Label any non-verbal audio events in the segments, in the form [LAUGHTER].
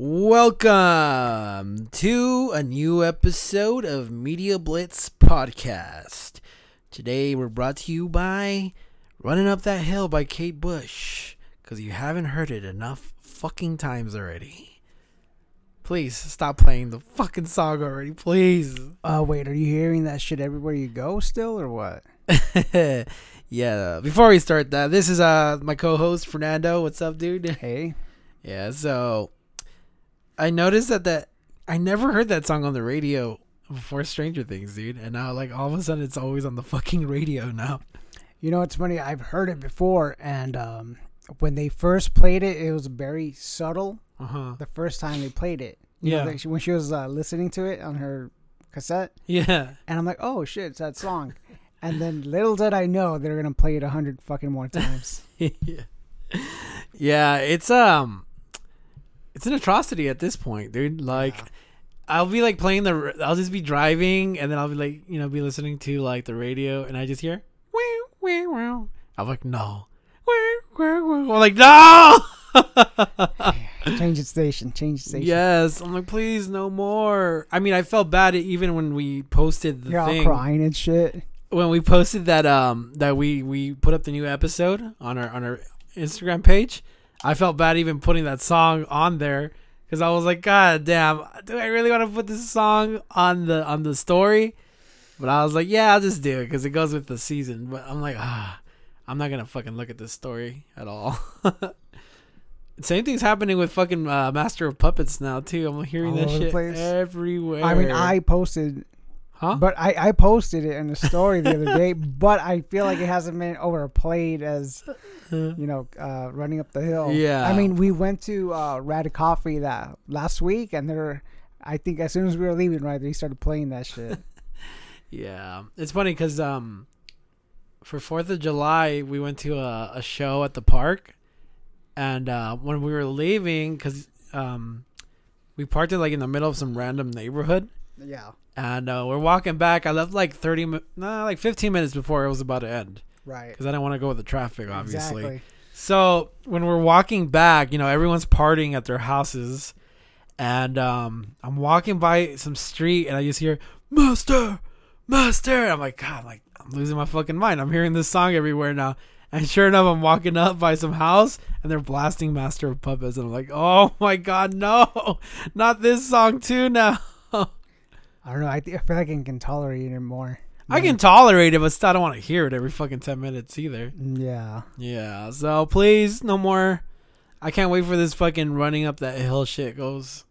Welcome to a new episode of Media Blitz Podcast. Today we're brought to you by Running Up That Hill by Kate Bush. Because you haven't heard it enough fucking times already. Please stop playing the fucking song already, please. Uh, wait, are you hearing that shit everywhere you go still, or what? [LAUGHS] yeah, before we start that, this is uh my co-host Fernando. What's up, dude? Hey, Yeah, so I noticed that that I never heard that song on the radio before Stranger Things, dude. And now like all of a sudden it's always on the fucking radio now. you know it's funny. I've heard it before, and um, when they first played it, it was very subtle. Uh-huh. The first time they played it, You know, Yeah. like, she- when she was uh, listening to it on her cassette, Yeah. and I'm like, oh shit, it's that song. and then little did I know they're gonna play it a hundred fucking more times. [LAUGHS] yeah. Yeah, it's um it's an atrocity at this point, dude. Like Yeah. I'll be like playing the I'll just be driving and then I'll be like, you know, be listening to like the radio and I just hear wow wow wow. I'm like, no. Wow, wow, wow. I'm like, no. [LAUGHS] change the station, change the station. yes. I'm like, please no more. I mean, I felt bad even when we posted the You're all crying and shit. when we posted that um that we we put up the new episode on our on our Instagram page, I felt bad even putting that song on there because I was like, God damn, do I really want to put this song on the on the story? But I was like, yeah, I'll just do it because it goes with the season. But I'm like, ah, I'm not gonna fucking look at this story at all. [LAUGHS] Same thing's happening with fucking uh, Master of Puppets now too. I'm hearing All that shit place. everywhere. I mean, I posted huh? But I, I posted it in the story the other day, [LAUGHS] but I feel like it hasn't been overplayed as you know, uh, running up the hill. Yeah. I mean, we went to uh, Rad Coffee that last week, and they're, I think as soon as we were leaving, right, they started playing that shit. [LAUGHS] Yeah, it's funny because um, for Fourth of July we went to a, a show at the park, and uh, when we were leaving, because um, we parked it like in the middle of some random neighborhood, yeah. and uh, we're walking back. I left like thirty, mi- nah, like fifteen minutes before it was about to end Right. because I didn't want to go with the traffic, obviously. Exactly. So when we're walking back, you know, everyone's partying at their houses, and um, I'm walking by some street, and I just hear "Master, Master." I'm like, God, like I'm losing my fucking mind. I'm hearing this song everywhere now, and sure enough, I'm walking up by some house, and they're blasting "Master of Puppets," and I'm like, Oh my God, no, [LAUGHS] not this song too now. I don't know. I, th- I feel like I can tolerate it more. I can tolerate it, but still, I don't want to hear it every fucking ten minutes either. Yeah. Yeah, so please, no more. I can't wait for this fucking running up that hill shit goes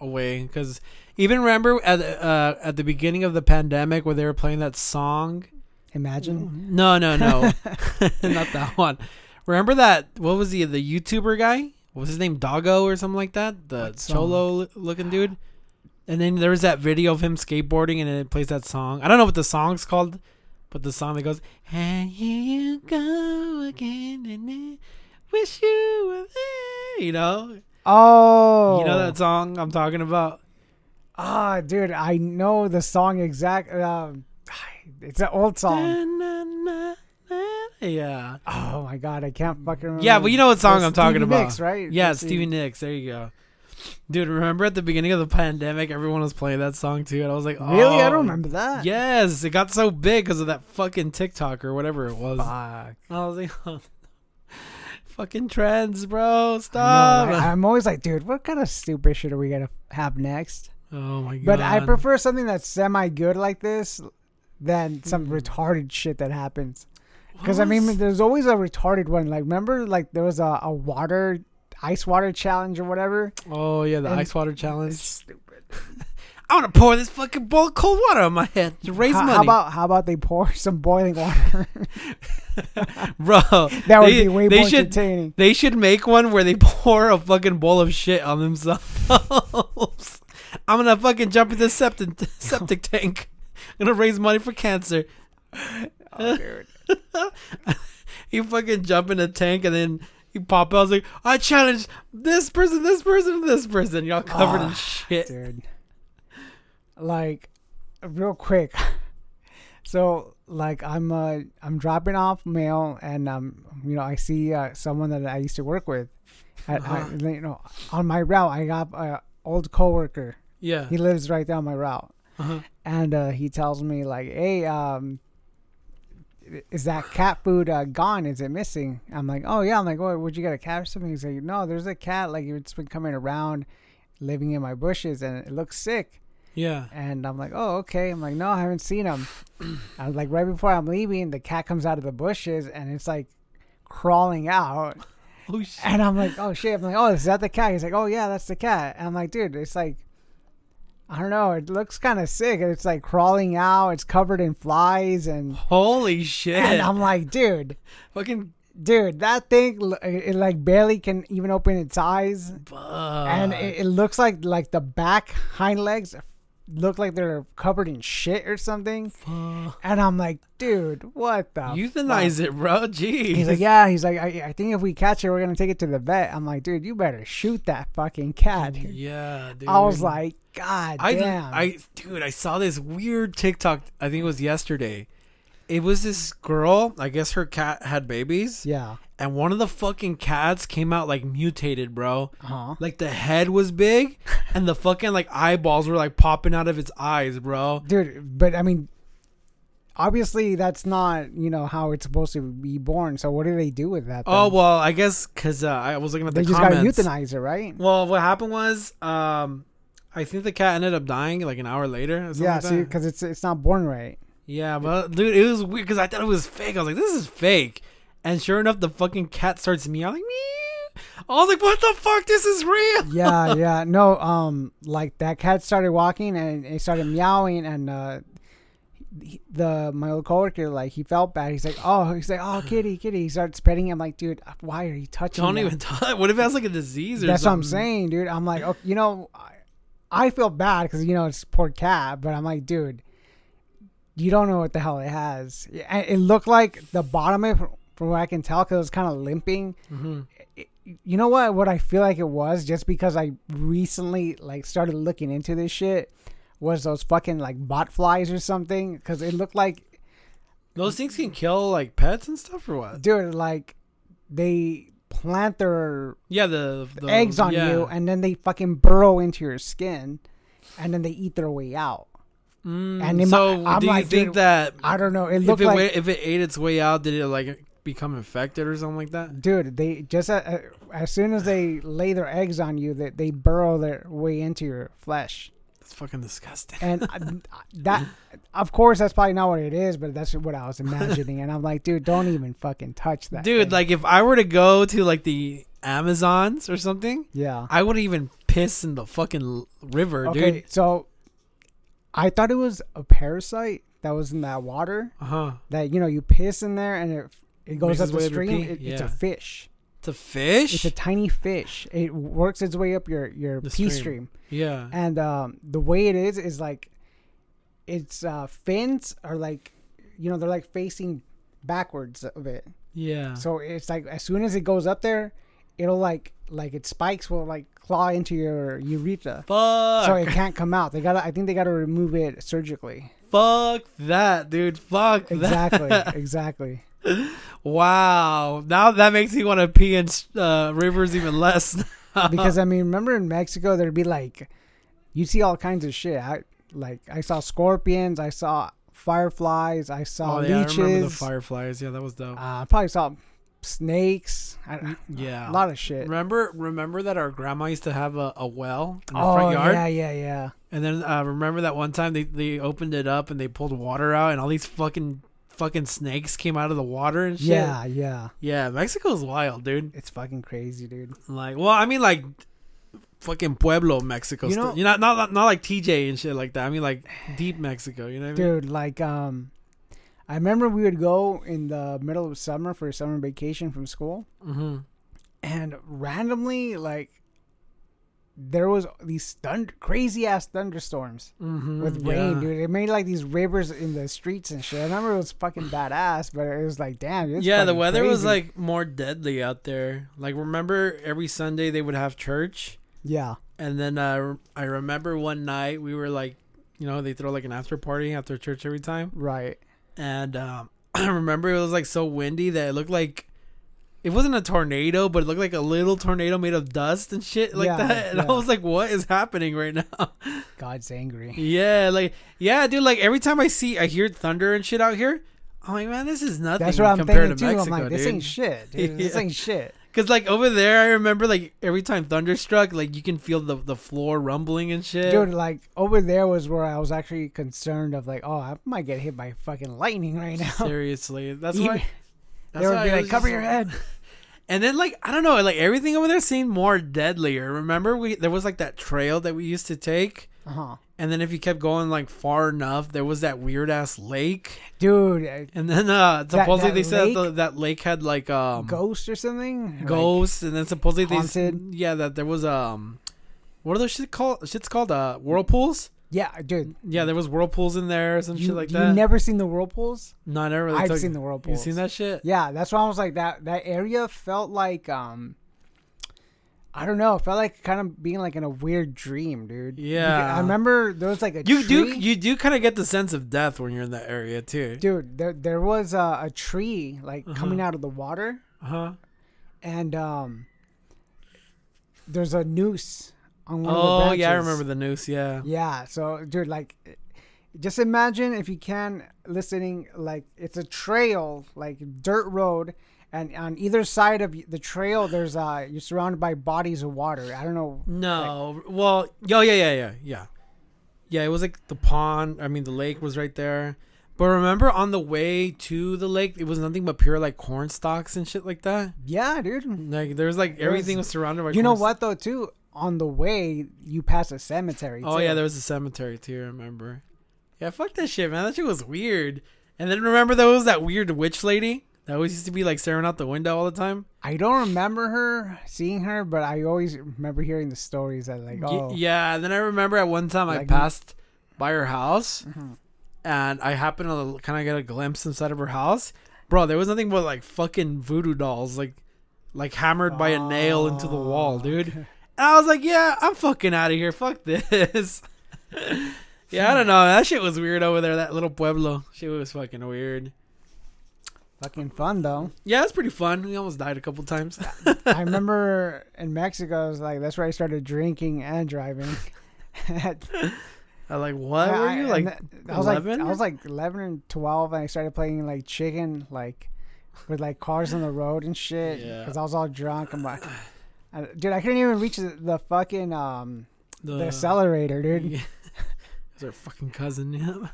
away. Because even remember at uh, at the beginning of the pandemic where they were playing that song. Imagine. No, no, no, [LAUGHS] [LAUGHS] not that one. Remember that? What was he? The YouTuber guy? What was his name? Doggo or something like that? The cholo looking dude. And then there was that video of him skateboarding, and then it plays that song. I don't know what the song's called, but the song that goes, "And here you go again, and I wish you were there." You know, Oh. you know that song I'm talking about. Ah, dude, I know the song exact. Um, it's an old song. Na, na, na, Yeah, Oh my god, I can't fucking remember. yeah, but you know what song It's I'm talking Stevie about, Nicks, right? Yeah, Stevie Nicks. There you go. Dude, remember at the beginning of the pandemic, everyone was playing that song too, and I was like, oh, Really? I oh, don't remember that. Yes, it got so big because of that fucking TikTok or whatever it was. Fuck. I was like, [LAUGHS] fucking trends, bro. I Stop. know, right? [LAUGHS] I'm always like, dude, what kind of stupid shit are we gonna have next? oh my god. But I prefer something that's semi good like this than some Hmm. retarded shit that happens. Because I mean, there's always a retarded one. Like, remember, like there was a, a water, ice water challenge or whatever. Oh yeah, the and- ice water challenge. stupid. [LAUGHS] I want to pour this fucking bowl of cold water on my head to raise how, money, how about how about they pour [LAUGHS] some boiling water? [LAUGHS] bro. that would they, be way they more should, entertaining. They should make one where they pour a fucking bowl of shit on themselves. I'm gonna fucking jump into the septic septic tank. I'm gonna raise money for cancer. Oh, dude. you fucking jump in a tank and then you pop out. I was like, I challenge this person, this person, this person. You're all covered in Ah, shit. dude. Like, real quick. [LAUGHS] So, like, I'm uh, I'm dropping off mail, and um, you know, I see uh, someone that I used to work with, I, I, Uh-huh. you know, on my route, I got a old coworker. Yeah. He lives right down my route, Uh-huh. and uh, he tells me like, "Hey, um, is that cat food uh, gone? Is it missing?" I'm like, "Oh yeah." I'm like, "Oh, would you get a cat or something?" He's like, "No, there's a cat. Like it's been coming around, living in my bushes, and it looks sick." Yeah. And I'm like, "Oh, okay." I'm like, "No, I haven't seen him." [CLEARS THROAT] I was like, right before I'm leaving, the cat comes out of the bushes, and it's like crawling out. [LAUGHS] Oh shit. And I'm like, oh shit. I'm like, oh, is that the cat? He's like, oh yeah, that's the cat. And I'm like, dude, it's like, I don't know. It looks kind of sick. It's like crawling out. It's covered in flies and. Holy shit. And I'm like, dude, fucking dude, that thing, it, like barely can even open its eyes, fuck. and it, it looks like like the back hind legs look like they're covered in shit or something. Fuck. And I'm like, dude, what the? Euthanize it, bro. [LAUGHS] Jeez. He's like, yeah. He's like, I, I think if we catch it, we're gonna take it to the vet. I'm like, dude, you better shoot that fucking cat. dude." [LAUGHS] Yeah, dude. [LAUGHS] I was like, God I, damn. I, dude, I saw this weird TikTok. I think it was yesterday. It was this girl. I guess her cat had babies, yeah. and one of the fucking cats came out like mutated, bro. Uh-huh. Like the head was big, [LAUGHS] and the fucking like eyeballs were like popping out of its eyes, bro. Dude, but I mean, obviously that's not you know how it's supposed to be born. So what do they do with that? Oh well, I guess because uh, I was looking at they the just comments. gotta euthanize it, right? Well, what happened was, um, I think the cat ended up dying like an hour later. Or something Yeah, like because it's it's not born right. Yeah, but dude, it was weird because I thought it was fake. I was like, this is fake. And sure enough, the fucking cat starts meowing. Like, meow. I was like, what the fuck? This is real. Yeah, [LAUGHS] yeah. No, um, like that cat started walking and it started meowing, and uh, he- the my old coworker like he felt bad. He's like, oh, he's like, oh, kitty, kitty. He starts petting him. Like, dude, why are you touching? Don't that? even [LAUGHS] touch. What if that's like a disease or That's what I'm saying, dude. I'm like, okay, you know, I, I feel bad because you know it's poor cat, but I'm like, dude, you don't know what the hell it has. It looked like the bottom of it, from what I can tell, because it was kind of limping. Mhm. You know what? What I feel like it was, just because I recently like started looking into this shit, was those fucking like bot flies or something. Because it looked like, Those things can kill like pets and stuff or what? dude, like they plant their Yeah, the, the eggs on yeah. you and then they fucking burrow into your skin and then they eat their way out. Mm, and so, my- do you like, think dude, that I don't know. It if looked it like, if it ate its way out, did it like become infected or something like that? dude, they just uh, uh, as soon as they lay their eggs on you, that they, burrow their way into your flesh. It's fucking disgusting. And uh, [LAUGHS] that, of course, that's probably not what it is, but that's what I was [LAUGHS] imagining. and I'm like, dude, don't even fucking touch that, Dude, thing. like if I were to go to like the Amazons or something, yeah. I wouldn't even piss in the fucking river, Okay, dude. so I thought it was a parasite that was in that water. Uh huh. that you know you piss in there and it it goes Makes up the way up your stream. It, It's a fish. It's a fish. It's a tiny fish. It works its way up your your The pee stream. stream, yeah. and um, the way it is is like its uh, fins are like you know they're like facing backwards of it. Yeah. So it's like as soon as it goes up there, it'll like like its spikes will like claw into your urethra. Fuck. So it can't come out. They gotta. I think they gotta remove it surgically. Fuck that, dude. Fuck Exactly. that. [LAUGHS] exactly. wow. Now that makes me want to pee in uh, rivers even less. [LAUGHS] because I mean, remember in Mexico there'd be like, you see all kinds of shit. I like I saw scorpions, I saw fireflies, I saw oh yeah, I remember the fireflies. Yeah, that was dope. uh, I probably saw snakes. I, yeah. a lot of shit. Remember, remember that our grandma used to have a, a well in the Oh front yard, yeah, yeah, yeah. and then uh, remember that one time they, they opened it up and they pulled water out, and all these fucking fucking snakes came out of the water and shit. Yeah, yeah. yeah. Mexico's wild, dude. It's fucking crazy, dude. Like, well, I mean, like fucking Pueblo, Mexico. You You know- know, you know, not, not not like TJ and shit like that. I mean, like deep Mexico. You know what I mean? Dude, like um I remember we would go in the middle of summer for a summer vacation from school Mm-hmm. and randomly like there was these crazy ass thunderstorms. Mm-hmm. with rain, dude. It made like these rivers in the streets and shit. I remember it was fucking badass, but it was like, damn, yeah, the weather was like more deadly out there. Like, remember every Sunday they would have church, yeah, and then uh, I remember one night we were like, you know, they throw like an after party after church every time, right. And um, [CLEARS THROAT] I remember it was like so windy that it looked like it wasn't a tornado, but it looked like a little tornado made of dust and shit like Yeah, that. [LAUGHS] And I was like, what is happening right now? [LAUGHS] God's angry. yeah, like yeah, dude. Like every time I see, I hear thunder and shit out here. I'm like, man, this is nothing That's what I'm compared thinking to too. Mexico, I'm like, this dude. ain't shit. Dude. [LAUGHS] This Yeah. ain't shit. Cause like over there, I remember like every time thunder struck, like you can feel the the floor rumbling and shit. Dude, like over there was where I was actually concerned of like, oh, I might get hit by fucking lightning right now. Seriously, that's Even- why. [LAUGHS] they would why be like, cover just your head. [LAUGHS] And then like I don't know, like everything over there seemed more deadlier. Remember, we there was like that trail that we used to take, Uh huh. and then if you kept going like far enough, there was that weird ass lake. Dude, And then uh supposedly that they said lake? that, the, that lake had like um ghost or something? Like, and then supposedly they haunted? yeah that there was um what are those shit called? Shit's called uh whirlpools. yeah, dude. Yeah, there was whirlpools in there, some You, shit like you that. You never seen the whirlpools? no, I never really I've seen the whirlpools. You seen that shit? Yeah, that's why I was like that. That area felt like um, I don't know. It felt like kind of being like in a weird dream, dude. Yeah. I remember there was like a You do you do kind of get the sense of death when you're in that area too. dude. There there was a, a tree like Uh-huh. coming out of the water, Huh? and um, there's a noose on one of the Oh branches. yeah, I remember the noose. Yeah. Yeah, so dude, like, just imagine if you can listening, like it's a trail, like dirt road, and on either side of the trail, there's uh, you're surrounded by bodies of water. I don't know. No. well, oh yeah, yeah, yeah, yeah. Yeah, it was like the pond. I mean, the lake was right there. But remember, on the way to the lake, it was nothing but pure like corn stalks and shit like that. Yeah, dude. Like there was like There was- everything was surrounded by. You know what though? Too on the way, you pass a cemetery. Oh too. yeah, there was a cemetery too. I remember. Yeah, fuck that shit, man. That shit was weird. And then remember there was that weird witch lady that always used to be like staring out the window all the time. I don't remember her seeing her, but I always remember hearing the stories that like, oh, yeah. And then I remember at one time I passed by her house, Mhm. and I happened to kind of get a glimpse inside of her house. Bro, there was nothing but like fucking voodoo dolls, like like hammered by a nail into the wall, Oh, dude. okay. And I was like, yeah, I'm fucking out of here. Fuck this. [LAUGHS] yeah, I don't know. That shit was weird over there. That little pueblo, shit was fucking weird. Fucking fun though. Yeah, it's pretty fun. We almost died a couple times. [LAUGHS] I remember in Mexico, I was like, that's where I started drinking and driving. [LAUGHS] I like what I- were you like? th- I was like, 11? I was like eleven and twelve, and I started playing like chicken, like with like cars on the road and shit. Yeah. Because I was all drunk. I'm like, I- dude, I couldn't even reach the, the fucking um the accelerator, dude. Yeah. [LAUGHS] It's our fucking cousin. Yeah.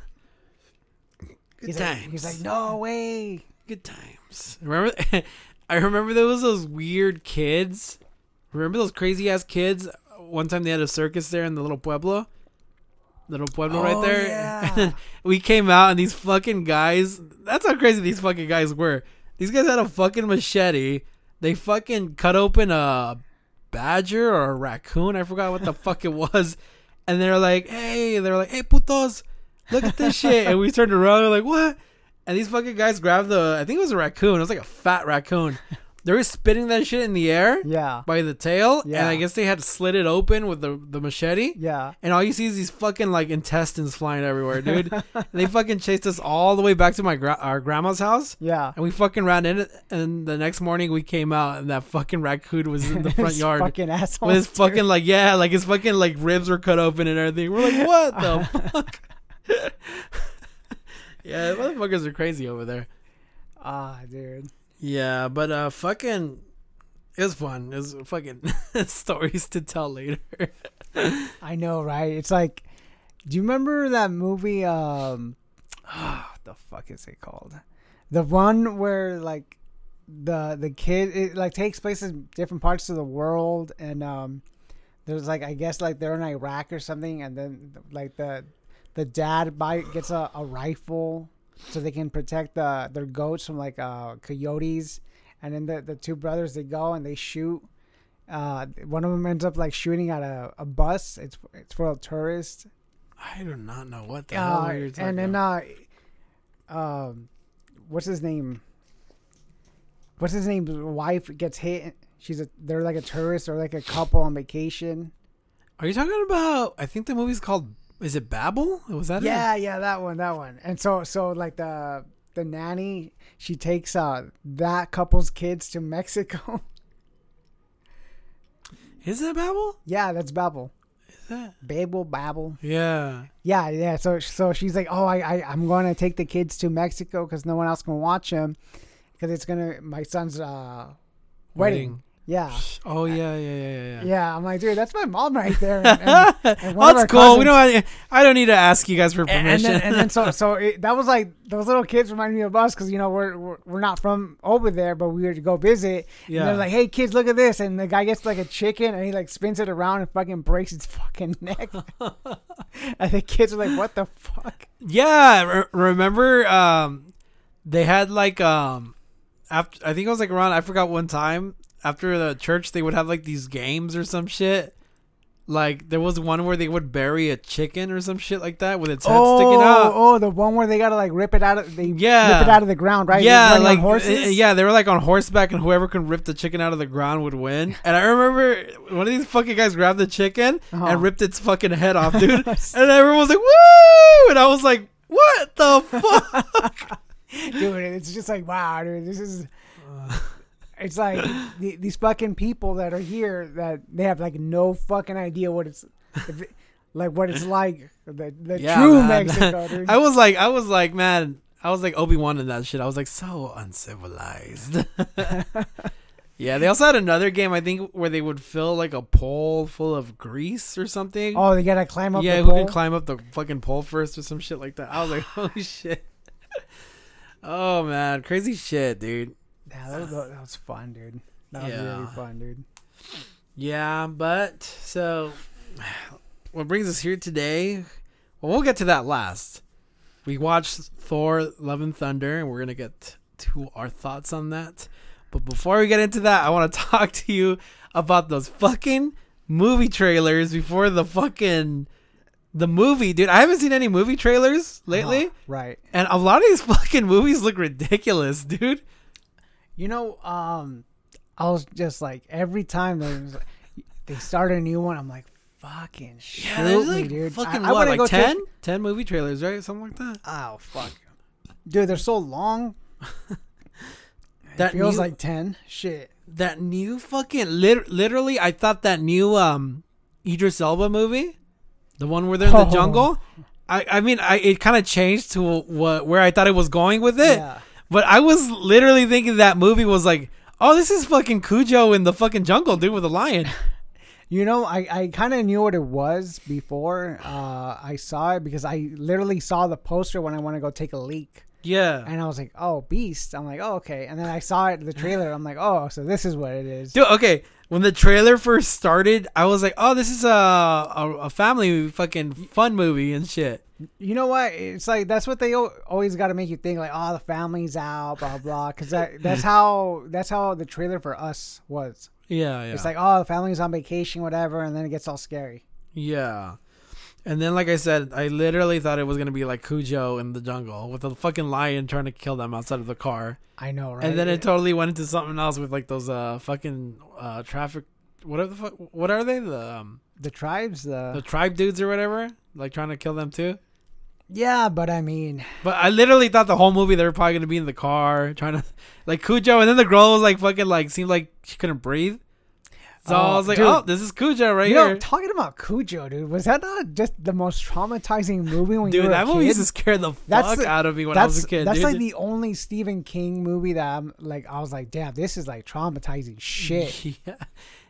Good He's times. like, he's like, no way. Good times. Remember? [LAUGHS] I remember there was those weird kids. Remember those crazy ass kids? One time they had a circus there in the little pueblo. Little pueblo right Oh, there. yeah. And [LAUGHS] then we came out and these fucking guys. That's how crazy these fucking guys were. These guys had a fucking machete. They fucking cut open a badger or a raccoon. I forgot what the [LAUGHS] fuck it was. And they're like, hey, they're like, hey, putos, look at this shit. And we turned around and we're like, what? And these fucking guys grabbed the, I think it was a raccoon. It was like a fat raccoon. [LAUGHS] They were spitting that shit in the air Yeah. by the tail. Yeah. And. I guess they had to slit it open with the, the machete. Yeah. And all you see is these fucking like intestines flying everywhere, dude. [LAUGHS] they fucking chased us all the way back to my gra- our grandma's house. Yeah. And we fucking ran in it. And the next morning we came out and that fucking raccoon was in the [LAUGHS] front yard. Fucking asshole. with his fucking like yeah, like his fucking like ribs were cut open and everything. We're like, what the fuck? Yeah, motherfuckers are crazy over there. Ah, dude. Yeah, but uh, fucking, it was fun. It was fucking [LAUGHS] stories to tell later. [LAUGHS] I know, right? It's like, do you remember that movie? Um, [SIGHS] what the fuck is it called? The one where like the the kid it like takes place in different parts of the world, and um, there's like I guess like they're in Iraq or something, and then like the the dad buy gets a, a rifle so they can protect the their goats from like uh coyotes, and then the the two brothers they go and they shoot uh, one of them ends up like shooting at a, a bus. It's it's for a tourist. I do not know what the hell Uh, you're talking and then about. uh, um, what's his name? What's his name's wife gets hit. She's a they're like a tourist or like a couple on vacation. Are you talking about? I think the movie's called. Is it Babel? Was that it? Yeah, yeah, that one, that one. And so so like the the nanny she takes uh that couple's kids to Mexico. [LAUGHS] Is it Babel? yeah, that's Babel. Is that? Babel, Babel. Yeah. Yeah, yeah. So so she's like, oh, I, I I'm going to take the kids to Mexico because no one else can watch them because it's gonna my son's uh wedding. Yeah. Oh yeah, yeah, yeah, yeah. yeah. I'm like, dude, that's my mom right there. And, and, [LAUGHS] and That's cool. We don't. I don't need to ask you guys for and, and permission. then, and then so so it, that was like those little kids reminded me of us because you know we're, we're we're not from over there, but we were to go visit. Yeah. And they're like, "Hey kids, look at this!" And the guy gets like a chicken and he like spins it around and fucking breaks its fucking [LAUGHS] neck. [LAUGHS] and the kids are like, "What the fuck?" Yeah, re- remember um they had like um after I think it was like around I forgot one time after the church they would have like these games or some shit. Like there was one where they would bury a chicken or some shit like that with its head sticking out. oh, the one where they gotta like rip it out of they Yeah. rip it out of the ground, right? Yeah, like horses. uh, yeah, they were like on horseback, and whoever can rip the chicken out of the ground would win. And I remember one of these fucking guys grabbed the chicken Uh-huh. and ripped its fucking head off, [LAUGHS] dude. and everyone was like, "Woo!" And I was like, "What the [LAUGHS] fuck?" dude. It's just like wow, dude. This is. [LAUGHS] It's like [LAUGHS] the, these fucking people that are here that they have like no fucking idea what it's if it, like what it's like the the Yeah, true man. Mexico, [LAUGHS] dude. I was like, I was like, man, I was like Obi Wan in that shit. I was like, so uncivilized. [LAUGHS] yeah, they also had another game I think where they would fill like a pole full of grease or something. oh, they gotta climb up. yeah, who can climb up the fucking pole first or some shit like that. I was like, holy shit. Oh man, crazy shit, dude. Yeah, that was, that was fun, dude. That was Yeah. really fun, dude. Yeah, but so what brings us here today? Well, we'll get to that last. We watched Thor: Love and Thunder, and we're gonna get to our thoughts on that. But before we get into that, I want to [LAUGHS] talk to you about those fucking movie trailers before the fucking the movie, dude. I haven't seen any movie trailers lately, Uh-huh, right. and a lot of these [LAUGHS] fucking movies look ridiculous, dude. You know, um, I was just like every time they was, they start a new one, I'm like, fucking shoot Yeah, me, like dude. fucking I, what, like go 10? take- 10 movie trailers, right? Something like that. oh fuck, dude, they're so long. [LAUGHS] That Feels new- like ten. Shit. that new fucking lit- literally I thought that new um Idris Elba movie, the one where they're in the Oh. jungle. I I mean I it kind of changed to what where I thought it was going with it. Yeah. But I was literally thinking that movie was like, "Oh, this is fucking Cujo in the fucking jungle, dude, with a lion." [LAUGHS] You know, I, I kind of knew what it was before uh, I saw it because I literally saw the poster when I want to go take a leak. Yeah. And I was like, oh, Beast. I'm like, oh, okay. And then I saw it, the trailer. I'm like, oh, so this is what it is. Dude, okay. When the trailer first started, I was like, "Oh, this is a a, a family fucking fun movie and shit." You know what? It's like, that's what they al- always got to make you think, like, oh, the family's out, blah, blah. Because that, that's [LAUGHS] how that's how the trailer for us was. Yeah, yeah. It's like, oh, the family's on vacation, whatever. And then it gets all scary. Yeah. And then, like I said, I literally thought it was gonna be like Cujo in the jungle with a fucking lion trying to kill them outside of the car, I know, right? and then it totally went into something else with like those uh fucking uh traffic, whatever the fuck, what are they? The um, the tribes, the. the tribe dudes or whatever, like trying to kill them too. yeah, but I mean, But I literally thought the whole movie they were probably gonna be in the car trying to, like Cujo, and then the girl was like fucking like seemed like she couldn't breathe. So I Oh, was like, dude. oh, this is Cujo right you know, talking about Cujo, dude, was that not just the most traumatizing movie when you Dude, were that a movie kid? used to scare the fuck the- out of me when I was a kid. that's dude. like the only Stephen King movie that I'm like, I was like, damn, this is like traumatizing shit. [LAUGHS] Yeah,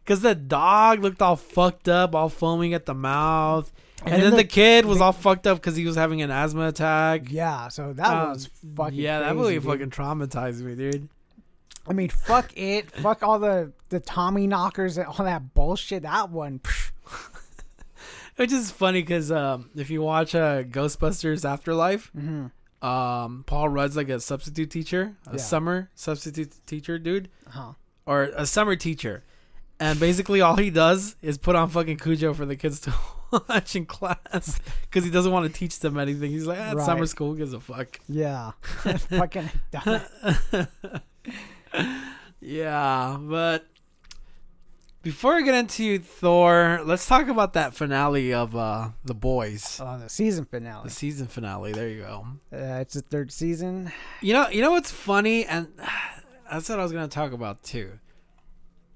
because the dog looked all fucked up, all foaming at the mouth, and, And then, then the, the- kid was all fucked up because he was having an asthma attack. Yeah, so that Um, was fucking. yeah, that crazy, movie dude. fucking traumatized me, dude. I mean, fuck it, [LAUGHS] fuck all the the Tommyknockers and all that bullshit. That one, [LAUGHS] Which is funny because um, if you watch uh, Ghostbusters Afterlife, mhm. um, Paul Rudd's like a substitute teacher, a Yeah. summer substitute teacher, dude, uh-huh. or a summer teacher, and basically all he does is put on fucking Cujo for the kids to [LAUGHS] watch in class because he doesn't want to teach them anything. He's like, ah, it's summer school gives a fuck. yeah, fucking. Yeah, but Before we get into Thor, let's talk about that finale of uh the boys. Oh, the season finale. The season finale. There you go. Uh, it's the third season. You know, you know what's funny, and [SIGHS] that's what I was gonna talk about too.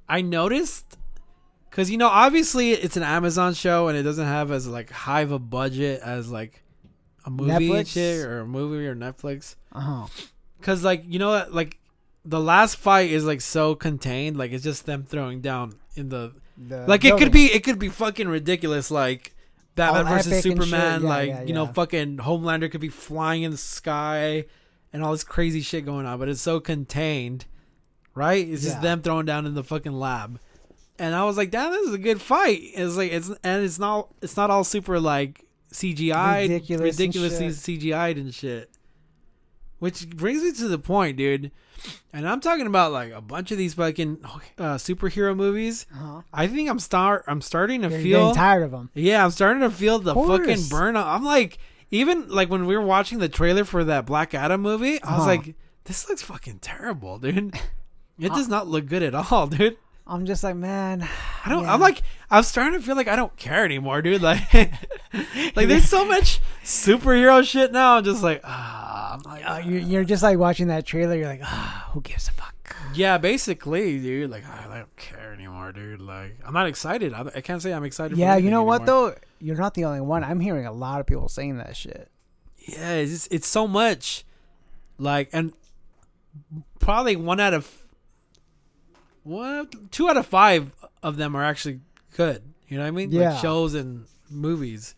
I noticed because you know, obviously, it's an Amazon show, and it doesn't have as like high of a budget as like a movie Netflix? or a movie or Netflix. Uh huh. Because like you know, what, like the last fight is like so contained, like it's just them throwing down in the The like it could be it could be fucking ridiculous like Batman All versus epic and shit. Superman Yeah, like yeah, you know fucking Homelander could be flying in the sky and all this crazy shit going on but it's so contained right? It's just Yeah. them throwing down in the fucking lab. And I was like damn this is a good fight. It's like it's and it's not it's not all super like CGI Ridiculous and ridiculously CGI'd and shit. Which brings me to the point dude and I'm talking about like a bunch of these fucking uh, superhero movies Uh-huh. I think I'm start I'm starting to You're feel tired of them. yeah, I'm starting to feel the fucking burnout. I'm like even like when we were watching the trailer for that Black Adam movie, I was Uh-huh. like this looks fucking terrible, dude. It [LAUGHS] does not look good at all, dude. I'm just like, man. I don't Yeah. I'm like I'm starting to feel like I don't care anymore, dude. Like [LAUGHS] like there's so much superhero shit now. I'm just like ah, I'm like Uh, you're, you're just like watching that trailer. You're like, ah, who gives a fuck? yeah, basically, dude. Like I don't care anymore, dude. Like I'm not excited. I, I can't say I'm excited. for Yeah, you know what anymore. though? You're not the only one. I'm hearing a lot of people saying that shit. Yeah, it's it's so much. Like and probably one out of one two out of five of them are actually good. You know what I mean? Yeah. Like shows and movies.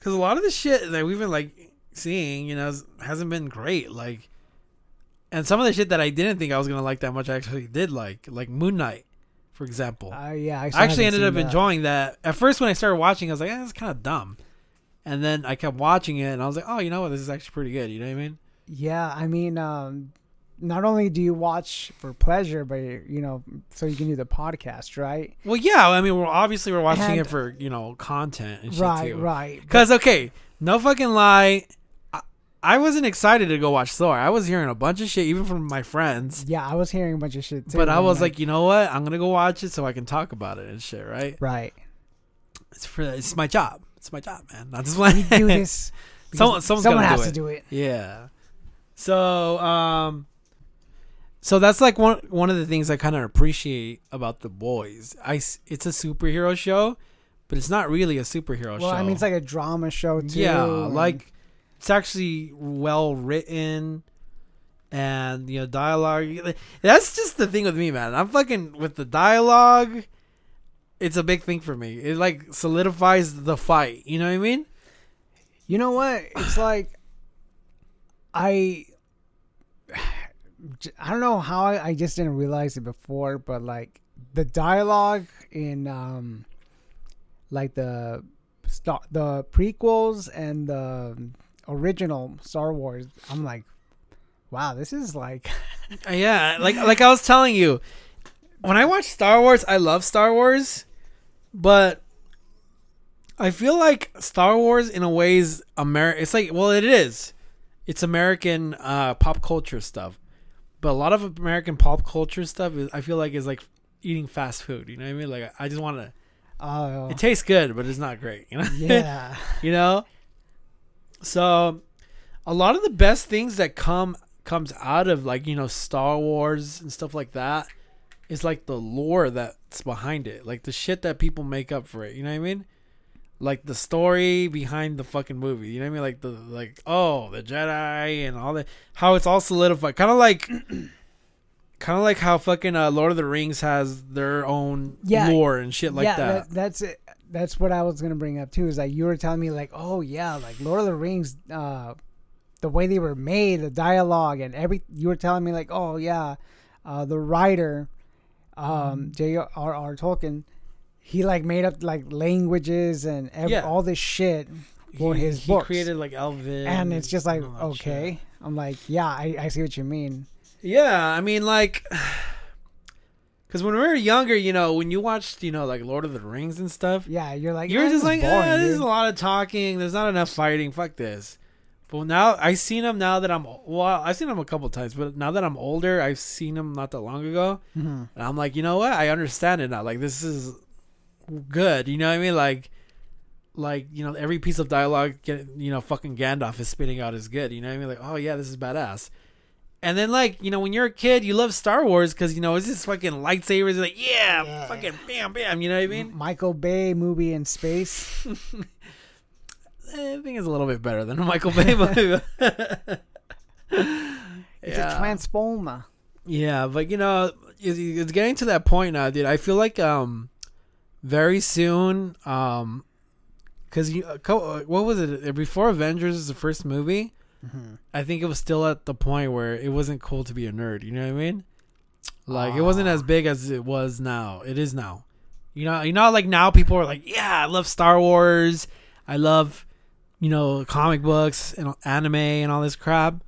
Cuz a lot of the shit that we've been like seeing, you know, hasn't been great like and some of the shit that I didn't think I was going to like that much I actually did like, like Moon Knight, for example. Uh, yeah, I, I actually ended up that. enjoying that. At first, when I started watching, I was like, eh, "That's kind of dumb," and then I kept watching it, and I was like, "Oh, you know what? This is actually pretty good." You know what I mean? Yeah, I mean, um, not only do you watch for pleasure, but you know, so you can do the podcast, right? Well, yeah. I mean, we're obviously we're watching And- it for you know content and shit right, too. right. Because okay, no fucking lie, I, I wasn't excited to go watch Thor. I was hearing a bunch of shit, even from my friends. Yeah, I was hearing a bunch of shit too. But I was like, you know what? I'm gonna go watch it so I can talk about it and shit. Right? right, It's for it's my job. It's my job, man. Not just one. do this. [LAUGHS] Someone- someone has it. to do it. Yeah. So, um, so that's like one one of the things I kind of appreciate about the boys. I it's a superhero show, but it's not really a superhero Well, show. Well, I mean, it's like a drama show too. yeah, like it's actually well written. And you know dialogue. That's just the thing with me, man. I'm fucking with the dialogue. It's a big thing for me. It like solidifies the fight. You know what I mean? You know what? It's like I I don't know how I, I just didn't realize it before, but like the dialogue in um like the sta- the prequels and the original Star Wars, I'm like, wow, this is like Uh, Yeah, like like I was telling you, when I watch Star Wars, I love Star Wars, but I feel like Star Wars in a ways Amer it's like well it is. It's American uh, pop culture stuff. But a lot of American pop culture stuff is I feel like is like eating fast food, you know what I mean? Like I just want to oh it tastes good, but it's not great, you know? yeah. [LAUGHS] you know so a lot of the best things that come comes out of like you know star wars and stuff like that is like the lore that's behind it like the shit that people make up for it you know what i mean like the story behind the fucking movie you know what i mean like the like oh the jedi and all that how it's all solidified kind of like [CLEARS THROAT] kind of like how fucking uh, lord of the rings has their own Yeah. lore and shit like yeah, that that's it. That's what I was gonna bring up too. Is like you were telling me like, oh yeah, like Lord of the Rings, uh, the way they were made, the dialogue and every. You were telling me like, oh yeah, uh, the writer, Mm-hmm. um, J.R.R. Tolkien, he like made up like languages and ev- Yeah. all this shit for he, his he books. created like elven and it's just like that shit. okay. I'm like, yeah, I, I see what you mean. Yeah, I mean, like, [SIGHS] because when we were younger, you know, when you watched, you know, like Lord of the Rings and stuff, Yeah, you're like you're "Ah, just like, is boring, ah, this is a lot of talking. There's not enough fighting. Fuck this. But now I seen him now that I'm well, I've seen him a couple times, but now that I'm older, I've seen him not that long ago, hmm and I'm like, you know what? I understand it now. Like this is good. You know what I mean? Like, like you know, every piece of dialogue, get, you know, fucking Gandalf is spitting out is good. You know what I mean? Like, oh yeah, this is badass. And then like you know, when you're a kid, you love Star Wars because you know it's just fucking lightsabers. Like yeah, Yeah. fucking bam, bam. You know what I mean? Michael Bay movie in space. [LAUGHS] I think it's a little bit better than a Michael Bay movie. [LAUGHS] It's a transformer. Yeah, but you know, it's, it's getting to that point now, dude. I feel like um, very soon, um, because you uh, uh, what was it before Avengers is the first movie? Mm-hmm. I think it was still at the point where it wasn't cool to be a nerd. You know what I mean? Like it wasn't as Ah. big as it was now. It is now. You know, you know, like now people are like, yeah, I love Star Wars. I love, you know, comic books and anime and all this crap.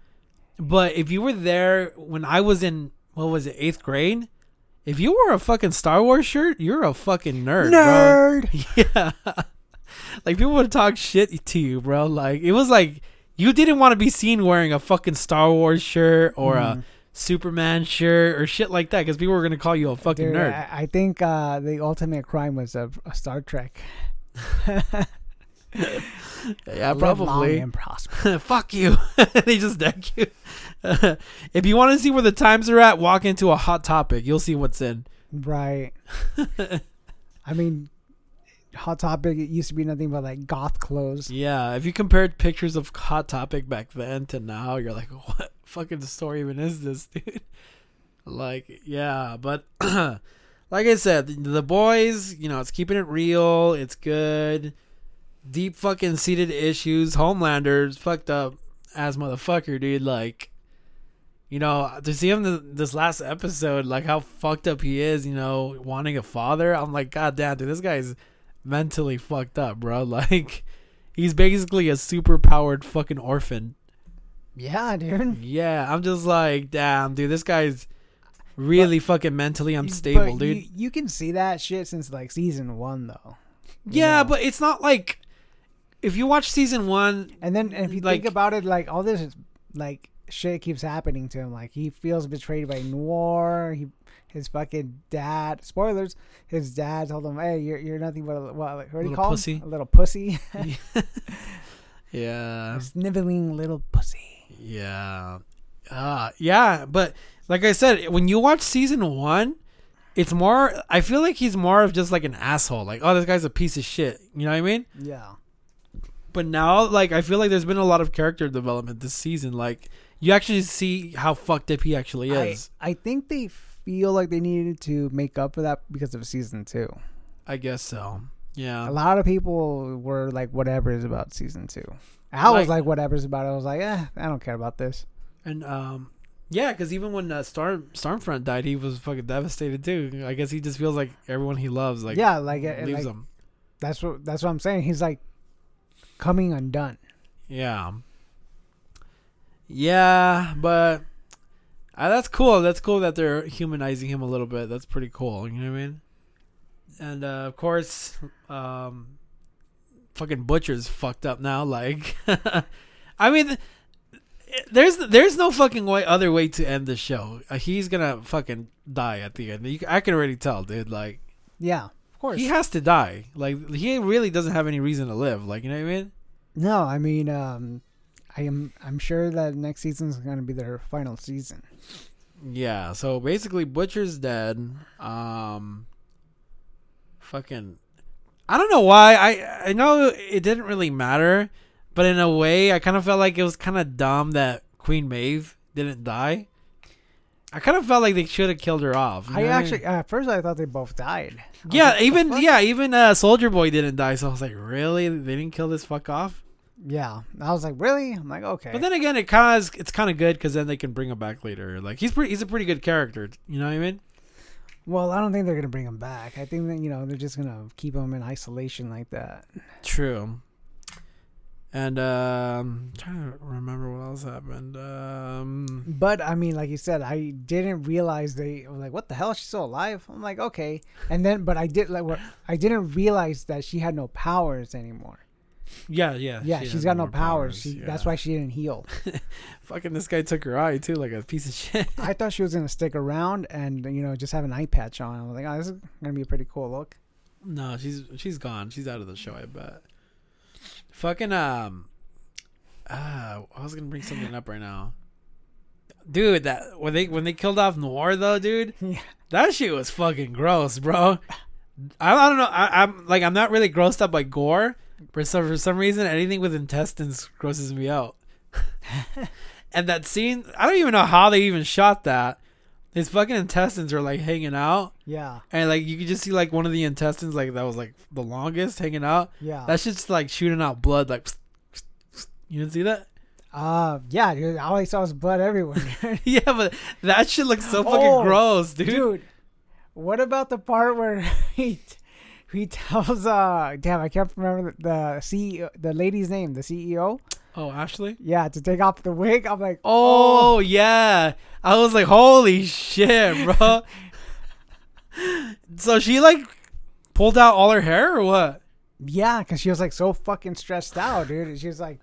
But if you were there when I was in what was it eighth grade, if you wore a fucking Star Wars shirt, you're a fucking nerd, bro. Nerd. [LAUGHS] Yeah. like people would talk shit to you, bro. Like it was like you didn't want to be seen wearing a fucking Star Wars shirt or Mhm. a Superman shirt or shit like that because people were gonna call you a fucking Dude, nerd. I, I think uh, the ultimate crime was a, a Star Trek. [LAUGHS] yeah, Live long probably. and prosper. [LAUGHS] Fuck you. they just deck you. [LAUGHS] if you want to see where the times are at, walk into a hot topic. You'll see what's in. Right. [LAUGHS] I mean, Hot Topic. It used to be nothing but like goth clothes. Yeah, if you compared pictures of Hot Topic back then to now, you're like, what fucking story even is this, [LAUGHS] dude? Like, yeah, but [CLEARS THROAT] like I said, the, the boys, you know, it's keeping it real. It's good. Deep fucking seated issues. Homelander's fucked up as motherfucker, dude. Like, you know, to see him th- this last episode, like how fucked up he is, you know, wanting a father. I'm like, god damn, dude, this guy's mentally fucked up, bro. [LAUGHS] Like, he's basically a super powered fucking orphan. Yeah, dude. Yeah, I'm just like, damn, dude, this guy's really fucking mentally But unstable, dude. You, you can see that shit since like season one, though. yeah, know. but it's not like if you watch season one, And then if you Like- think about it, like all this is, like shit keeps happening to him. Like he feels betrayed by Noir. He, his fucking dad. Spoilers. His dad told him, "Hey, you're you're nothing but a, what, what do you Little call pussy. him? A little pussy, [LAUGHS] [LAUGHS] yeah, a sniveling little pussy." yeah, uh, yeah. But like I said, when you watch season one, it's more. I feel like he's more of just like an asshole. Like, oh, this guy's a piece of shit. You know what I mean? Yeah. But now, like, I feel like there's been a lot of character development this season. Like, you actually see how fucked up he actually is. I think they feel like they needed to make up for that because of season two. I, guess so. Yeah. A lot of people were like, "Whatever is about season two. I was Like- like, "Whatever's about." it. I was like, "Eh, I don't care about this." And um, yeah, because even when uh, Storm Stormfront died, he was fucking devastated too. I guess he just feels like everyone he loves, like, yeah, like, leaves like him. that's what that's what I'm saying. He's like coming undone. Yeah. Yeah, but uh, that's cool. That's cool that they're humanizing him a little bit. That's pretty cool. You know what I mean? And uh, of course, um, fucking Butcher's fucked up now. Like, [LAUGHS] I mean, there's there's no fucking way other way to end the show. Uh, he's gonna fucking die at the end. You, I can already tell, dude. Like, Yeah, of course. he has to die. Like, he really doesn't have any reason to live. Like, you know what I mean? no, I mean, um, I am I'm sure that next season is going to be their final season. Yeah, so basically Butcher's dead. Um fucking I don't know why. I I know it didn't really matter, but in a way I kind of felt like it was kind of dumb that Queen Maeve didn't die. I kind of felt like they should have killed her off. I actually mean? at first I thought they both died. Yeah, like, even yeah, even uh, Soldier Boy didn't die, so I was like, really? They didn't kill this fuck off? Yeah, I was like, really? I'm like, okay. But then again, it kind of it's kind of good because then they can bring him back later. Like he's pretty, he's a pretty good character. You know what I mean? well, I don't think they're gonna bring him back. I think that you know they're just gonna keep him in isolation like that. True. And um, I'm trying to remember what else happened. Um, But I mean, like you said, I didn't realize they were like, what the hell? She's still alive. I'm like, okay. And then, but I did like, what I didn't realize that she had no powers anymore. Yeah, yeah, Yeah, she she's has got no powers. She, That's why she didn't heal. [LAUGHS] Fucking this guy took her eye too, like a piece of shit. [LAUGHS] I thought she was gonna stick around and you know just have an eye patch on. I was like, oh, this is gonna be a pretty cool look. no, she's she's gone. She's out of the show. I bet. Fucking um, ah, I was gonna bring something up right now, dude. That when they when they killed off Noir though, dude, [LAUGHS] Yeah. that shit was fucking gross, bro. I, I don't know. I, I'm like I'm not really grossed up by gore, but some for some reason anything with intestines grosses me out. [LAUGHS] and that scene, I don't even know how they even shot that. His fucking intestines are like hanging out, Yeah, and like you could just see like one of the intestines like that was like the longest hanging out. yeah. That's just like shooting out blood. Like you didn't see that? Uh, yeah, dude. All I saw was blood everywhere. [LAUGHS] yeah, but that shit looks so fucking Oh, gross, dude. dude, what about the part where [LAUGHS] he he [LAUGHS] tells uh damn I can't remember the, the CEO the lady's name the CEO Oh, Ashley. yeah to take off the wig I'm like Oh, yeah. I was like, holy shit, bro. [LAUGHS] so she like pulled out all her hair or what? yeah because she was like so fucking stressed out dude she was like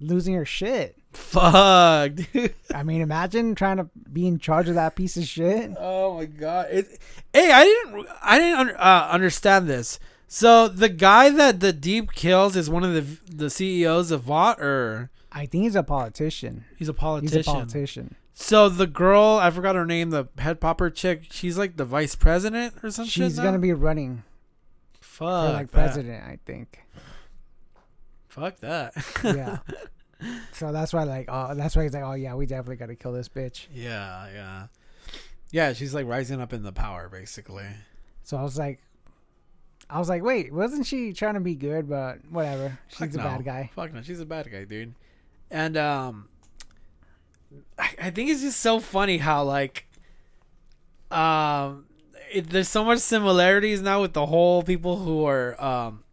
losing her shit Fuck, dude. [LAUGHS] I mean imagine trying to be in charge of that piece of shit Oh my god. It, hey, I didn't I didn't under, uh, understand this. So the guy that the deep kills is one of the the CEOs of Vought or I think he's a politician he's a politician. he's a politician So the girl, I forgot her name, the head popper chick, she's like the vice president or something. she's gonna be running Fuck for like that. president I think Fuck that. [LAUGHS] yeah so that's why like oh that's why he's like oh yeah we definitely gotta kill this bitch Yeah, yeah. Yeah, she's like rising up in the power basically. So I was like, I was like, wait, wasn't she trying to be good? But whatever, she's Fuck a no. bad guy. Fuck no, she's a bad guy, dude. And um I, I think it's just so funny how like um it, there's so much similarities now with the whole people who are um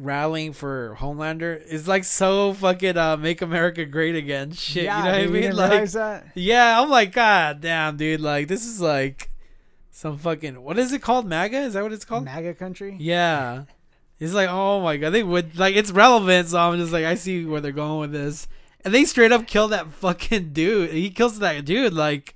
rallying for Homelander. is like so fucking uh make America great again shit. yeah, you know what I mean? like that? Yeah, I'm like, God damn, dude. Like, this is like some fucking. What is it called? MAGA? Is that what it's called? MAGA country. Yeah. It's like, oh my god, they would like it's relevant. So I'm just like, I see where they're going with this. And they straight up kill that fucking dude. He kills that dude, like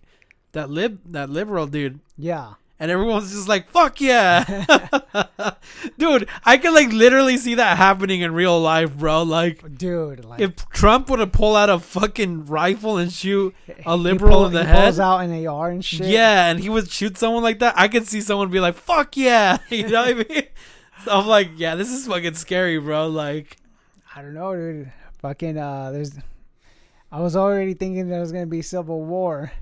that lib, that liberal dude. Yeah, And everyone's just like, fuck yeah. [LAUGHS] [LAUGHS] dude, I can like literally see that happening in real life, bro. Like, dude. Like if Trump would have pulled out a fucking rifle and shoot a liberal pull- in the he head. pulls out an AR and shit. Yeah, and he would shoot someone like that. I could see someone be like, "Fuck yeah," [LAUGHS] you know what I mean? So I'm like, "Yeah, this is fucking scary, bro." Like, I don't know, dude. Fucking uh, there's. I was already thinking there was gonna be civil war,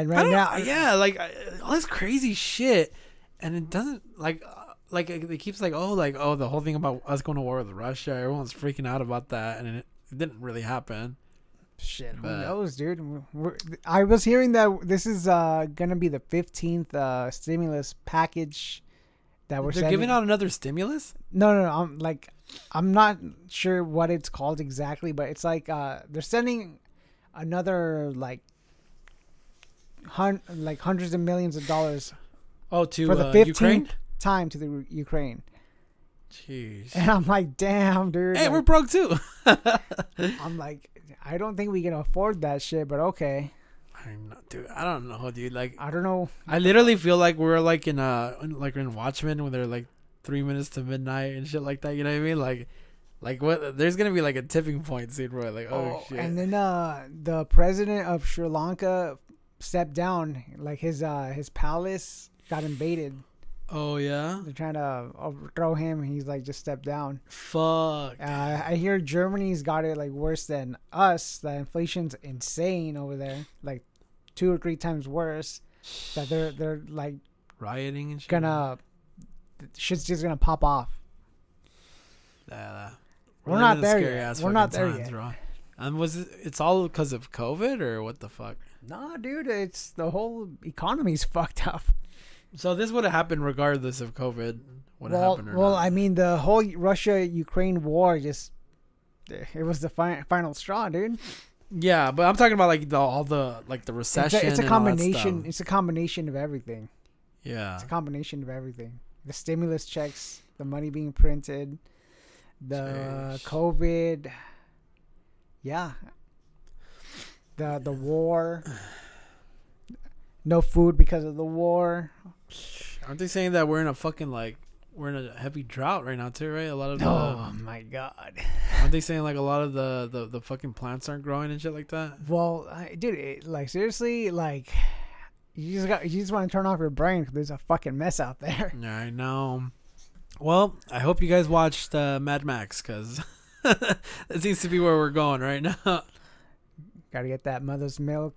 and right now, yeah, like all this crazy shit, and it doesn't like, uh, like it, keeps like, oh, like oh, the whole thing about us going to war with Russia. Everyone's freaking out about that, and it, it didn't really happen. shit, who but- knows, dude? We're, I was hearing that this is uh gonna be the fifteenth uh stimulus package that we're They're sending. giving out another stimulus. No, no, no. I'm like, I'm not sure what it's called exactly, but it's like uh, they're sending another like, hun- like hundreds of millions of dollars Oh, to for the uh, fifteenth Ukraine. time to the Ukraine, Jeez. and I'm like, damn, dude. Hey, like, we're broke too. [LAUGHS] I'm like, I don't think we can afford that shit, but okay. I don't know, dude. I don't know, dude. Like, I don't know. I literally feel like we're like in uh like in Watchmen when they're like three minutes to midnight and shit like that. You know what I mean? Like, like what? There's gonna be like a tipping point soon where like, oh, Oh, shit. and then uh, the president of Sri Lanka stepped down. Like his uh, his palace got invaded. oh yeah. They're trying to overthrow him. He's like just stepped down. Fuck. Uh, I hear Germany's got it like worse than us. The inflation's insane over there, like two or three times worse. That they're they're like Rioting and shit. gonna shit's just gonna pop off. Yeah, We're not there yet. We're not there times, yet. Bro. And was it? It's all because of COVID or what the fuck? Nah, dude, it's the whole economy's [LAUGHS] fucked up. So this would have happened regardless of COVID. Would well, happened or well, not. I mean, the whole Russia Ukraine war just eh, it was the fi- final straw, dude. yeah, but I'm talking about like the all the like the It's recession. a, it's a all that combination. It's a combination of everything. Yeah. It's a combination of everything. The stimulus checks, the money being printed, the Jeez. COVID. Yeah. The the war. No food because of the war. Aren't they saying that we're in a fucking like we're in a heavy drought right now too? Right, a lot of the, Oh my god. aren't they saying like a lot of the, the the fucking plants aren't growing and shit like that? Well, I, dude, it, like seriously, like you just got you just want to turn off your brain 'cause there's a fucking mess out there. Yeah, [LAUGHS] I know. Well, I hope you guys watched uh, Mad Max because [LAUGHS] that seems to be where we're going right now. [LAUGHS] Got to get that mother's milk,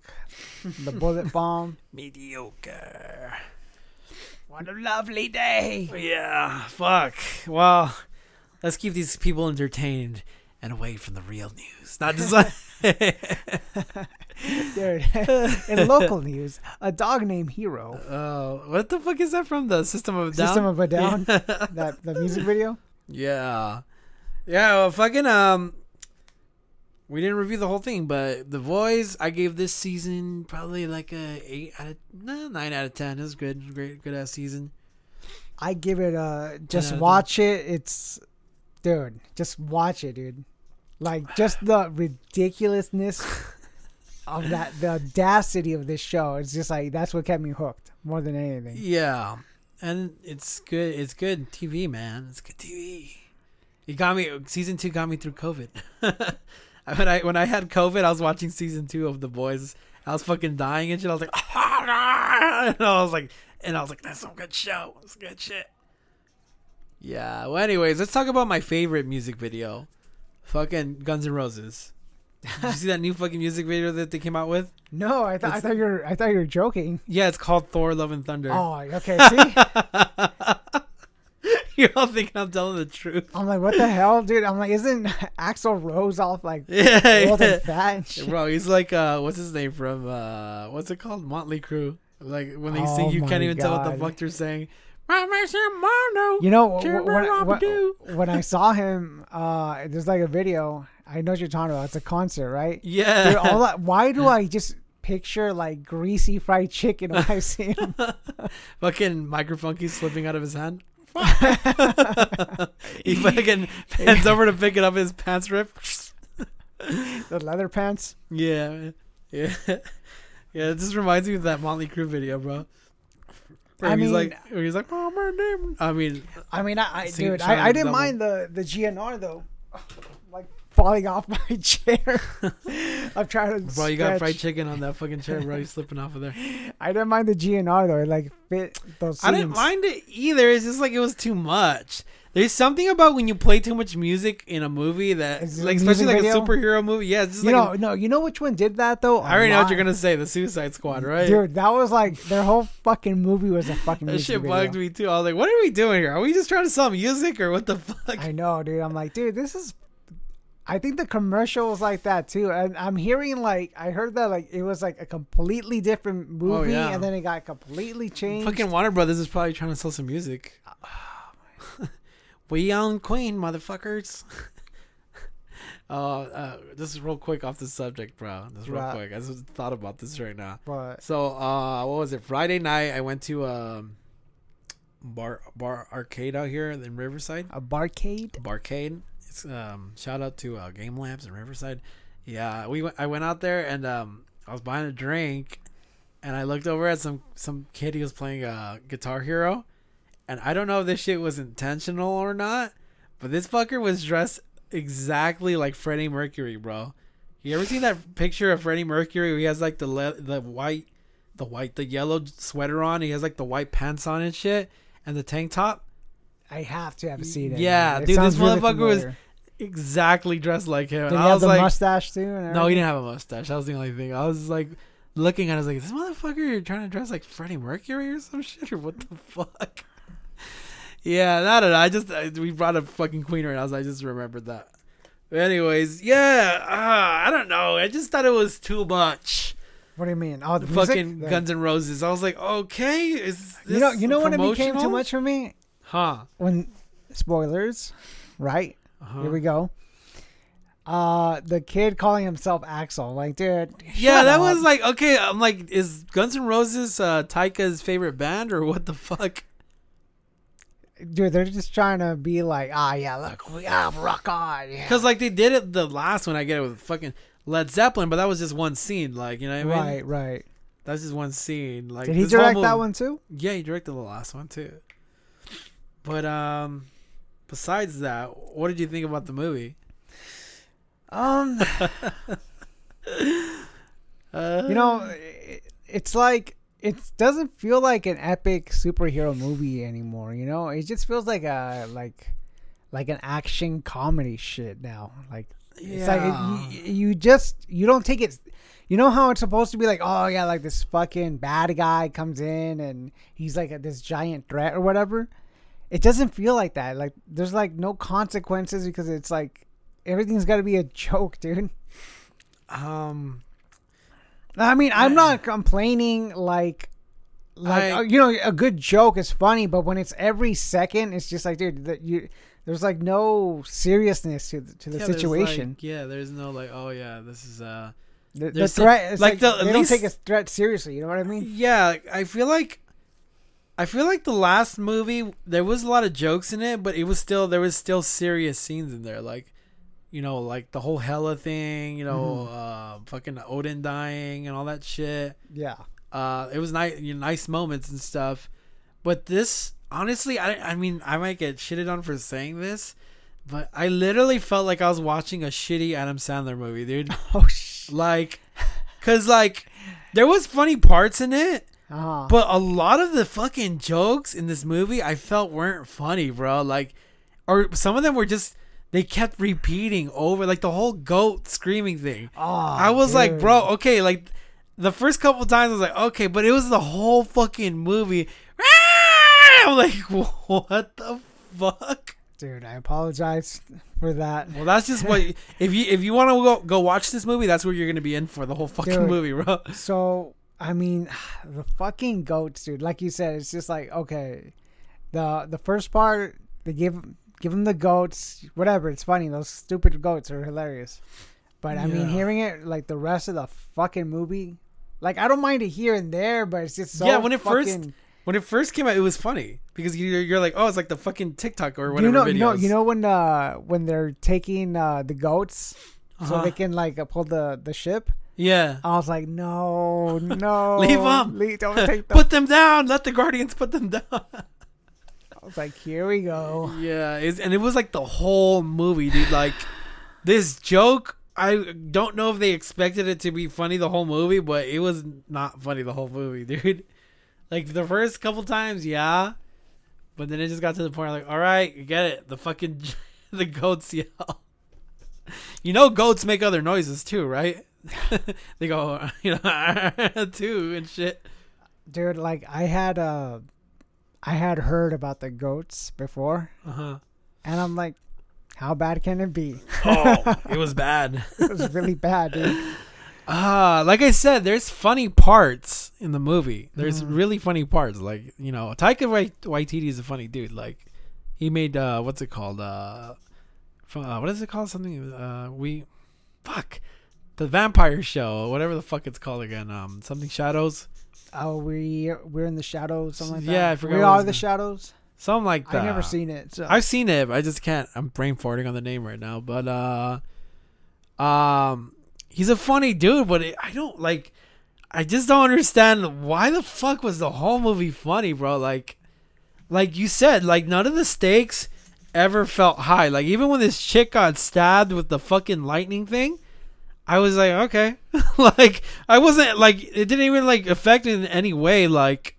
the bullet bomb. [LAUGHS] Mediocre. What a lovely day. Yeah, fuck. Well, let's keep these people entertained and away from the real news. Not just [LAUGHS] like. [LAUGHS] Dude, in local news, a dog named Hero, Oh, what the fuck is that from? The System of a Down. System of a Down, that the music video. Yeah. Yeah, well, fucking um we didn't review the whole thing, but The Voice, I gave this season probably like a 8 out of no, 9 out of 10. It was good. Great good ass season. I give it a just watch it. It's dude, just watch it, dude. Like just the ridiculousness [LAUGHS] of that, the audacity of this show. It's just like that's what kept me hooked more than anything. Yeah. And it's good. It's good TV, man. It's good TV. It got me season 2 got me through COVID. [LAUGHS] [LAUGHS] when I when I had COVID, I was watching season 2 of The Boys. I was fucking dying and shit. I was like, [LAUGHS] and I was like, and I was like, that's some good show. It's good shit. Yeah. Well, anyways, let's talk about my favorite music video. Fucking Guns N' Roses. Did you see that new fucking music video that they came out with? No, I thought I thought you were I thought you were joking. Yeah, it's called Thor: Love and Thunder. Oh, okay. See, [LAUGHS] [LAUGHS] You're all thinking I'm telling the truth. I'm like, what the [LAUGHS] hell, dude? I'm like, isn't [LAUGHS] Axl Rose off like Yeah, old yeah. fat bro. He's like, uh, what's his name from? Uh, what's it called? Motley Crue. Like when they Oh sing, you can't even tell what the fuck they're saying. You You know, wh- Jimmy wh- when, when, when I saw him, uh, there's like a video. I know what you're talking about. It's a concert, right? Yeah. Dude, all that, why do I just picture like greasy fried chicken when I see him? fucking microphone keeps slipping out of his hand. [LAUGHS] he fucking bends over to pick it up. His pants rip. [LAUGHS] the leather pants. Yeah, yeah, [LAUGHS] yeah. It just reminds me of that Motley Crue video, bro. Where I he's mean- like, where he's like, oh my name. I mean, I mean, I, I dude, I, I didn't Double. mind the the GNR though, like falling off my chair. [LAUGHS] I'm trying to. bro, you got fried chicken on that fucking chair, bro. You're slipping off of there. [LAUGHS] I didn't mind the GNR though. It like fit those. I didn't mind it either. It's just like it was too much. There's something about when you play too much music in a movie that, like, especially like music a superhero movie. Yeah, it's just You like. know, a- no, you know which one did that though. I already know what you're gonna say. The Suicide Squad, right? Dude, that was like their whole fucking movie was a fucking. that shit video. bugged me too. I was like, "What are we doing here? Are we just trying to sell music or what the [LAUGHS] fuck?" I know, dude. I'm like, dude, this is. I think the commercial was like that too, and I'm hearing like I heard that like it was like a completely different movie, Oh, yeah. and then it got completely changed. Fucking Warner Brothers is probably trying to sell some music. [LAUGHS] we own Queen, motherfuckers. Uh, [LAUGHS] uh, this is real quick off the subject, bro. This is real Right. quick. I just thought about this right now. but So, uh, what was it? Friday night, I went to um, bar bar arcade out here in Riverside. a barcade. Barcade. Um, shout out to uh, Game Labs in Riverside. Yeah, we went. I went out there and um, I was buying a drink, and I looked over at some some kid. who was playing uh, Guitar Hero, and I don't know if this shit was intentional or not, but this fucker was dressed exactly like Freddie Mercury, bro. You ever seen that picture of Freddie Mercury? Where he has like the le- the white, the white, the yellow sweater on. He has like the white pants on and shit, and the tank top. I have to have seen it. Yeah, man. It dude, this really motherfucker was familiar. Exactly dressed like him. Did And he I have the like, mustache too? no, he didn't have a mustache. That was the only thing. I was like looking at it, I was like, this motherfucker trying to dress like Freddie Mercury or some shit, [LAUGHS] or what the fuck? [LAUGHS] yeah, I don't know. I just, I, we brought up fucking Queen right now, so I just remembered that. But anyways, yeah, uh, I don't know. I just thought it was too much. What do you mean? Oh, the The music? fucking Guns N' Roses. I was like, okay, is this You know, you know when it became too much for me Huh? when spoilers, right? Uh-huh. Here we go. Uh, the kid calling himself Axl, like, dude. Yeah, that up. was like okay. I'm like, is Guns N' Roses uh, Taika's favorite band or what the fuck? dude, they're just trying to be like, ah, yeah, look, we have rock on. Yeah. Because like they did it the last one, I get it with fucking Led Zeppelin, but that was just one scene. Like you know what I mean? Right, right. That's just one scene. Like Did he direct that one too? Yeah, he directed the last one too. But um, besides that, what did you think about the movie? Um, Uh, [LAUGHS] you know, it, it's like it doesn't feel like an epic superhero movie anymore. You know, it just feels like a like like an action comedy shit now. Like it's like yeah. it, you, you just you don't take it. You know how it's supposed to be like, oh yeah, like this fucking bad guy comes in and he's like a, this giant threat or whatever. It doesn't feel like that. Like there's like no consequences because it's like everything's got to be a joke, [LAUGHS] dude. um, I mean, I'm not complaining like like I- uh, you know a good joke is funny, but when it's every second, it's just like dude, that you there's like no seriousness to the, to the yeah, there's, situation. like- yeah, there's no like, oh yeah, this is uh, the, the there's some- threat, like like, the- they don't take a threat seriously. You know what I mean? yeah. I feel like, I feel like the last movie there was a lot of jokes in it, but it was still there was still serious scenes in there, like. You know, like the whole Hella thing, you know, uh, fucking Odin dying and all that shit. Yeah. uh it was nice you know, nice moments and stuff but this honestly i i mean i might get shitted on for saying this but i literally felt like i was watching a shitty adam sandler movie dude [LAUGHS] Oh sh. like cuz like there was funny parts in it Uh-huh. but a lot of the fucking jokes in this movie i felt weren't funny bro like or some of them were just they kept repeating over like the whole goat screaming thing Oh, I was like, bro, okay, like the first couple times I was like, okay, but it was the whole fucking movie. I'm [LAUGHS] like, [LAUGHS] what the fuck? dude, I apologize for that. Well, that's just what if you if you want to go go watch this movie, that's what you're gonna be in for the whole fucking Dude. movie, bro. So I mean, [SIGHS] the fucking goats, dude. Like you said, it's just like okay, the the first part they give give them the goats, whatever. It's funny. Those stupid goats are hilarious. But I mean, hearing it like the rest of the fucking movie, like I don't mind it here and there, but it's just so Yeah, when it first- When it first came out, it was funny because you're, you're like, oh, it's like the fucking TikTok or whatever you know, videos. you know, you know when uh when they're taking uh the goats so Uh-huh. they can like uh, pull the the ship. Yeah. I was like, no, no, Leave 'em. leave, don't take [LAUGHS] them. Put them down. Let the Guardians put them down. I was like, here we go. Yeah, and it was like the whole movie, dude. Like this joke, I don't know if they expected it to be funny the whole movie, but it was not funny the whole movie, [LAUGHS] dude. Like the first couple times, yeah, but then it just got to the point like, all right, you get it. The fucking [LAUGHS] the goats yell. You know, goats make other noises too, right? [LAUGHS] they go, [LAUGHS] you know, [LAUGHS] too and shit. dude like i had uh i had heard about the goats before Uh huh. and i'm like how bad can it be Oh, it was bad. it was really bad dude Ah, like I said, there's funny parts in the movie. There's Mhm. really funny parts. Like you know, Taika Wai- Waititi is a funny dude. Like he made uh, what's it called? Uh, fu- uh, what is it called? Something uh, we, fuck, the Vampire Show, whatever the fuck it's called again. Um, something Shadows, oh we we're in the shadows something like that Yeah, I forgot we are the shadows something like that. I've never seen it so I've seen it. I just can't. I'm brain farting on the name right now. But uh, um, he's a funny dude. But it, I don't like. I just don't understand why the fuck was the whole movie funny, bro. Like, like you said, like none of the stakes ever felt high. Like even when this chick got stabbed with the fucking lightning thing. I was like, okay, [LAUGHS] like I wasn't like it didn't even like affect it in any way. Like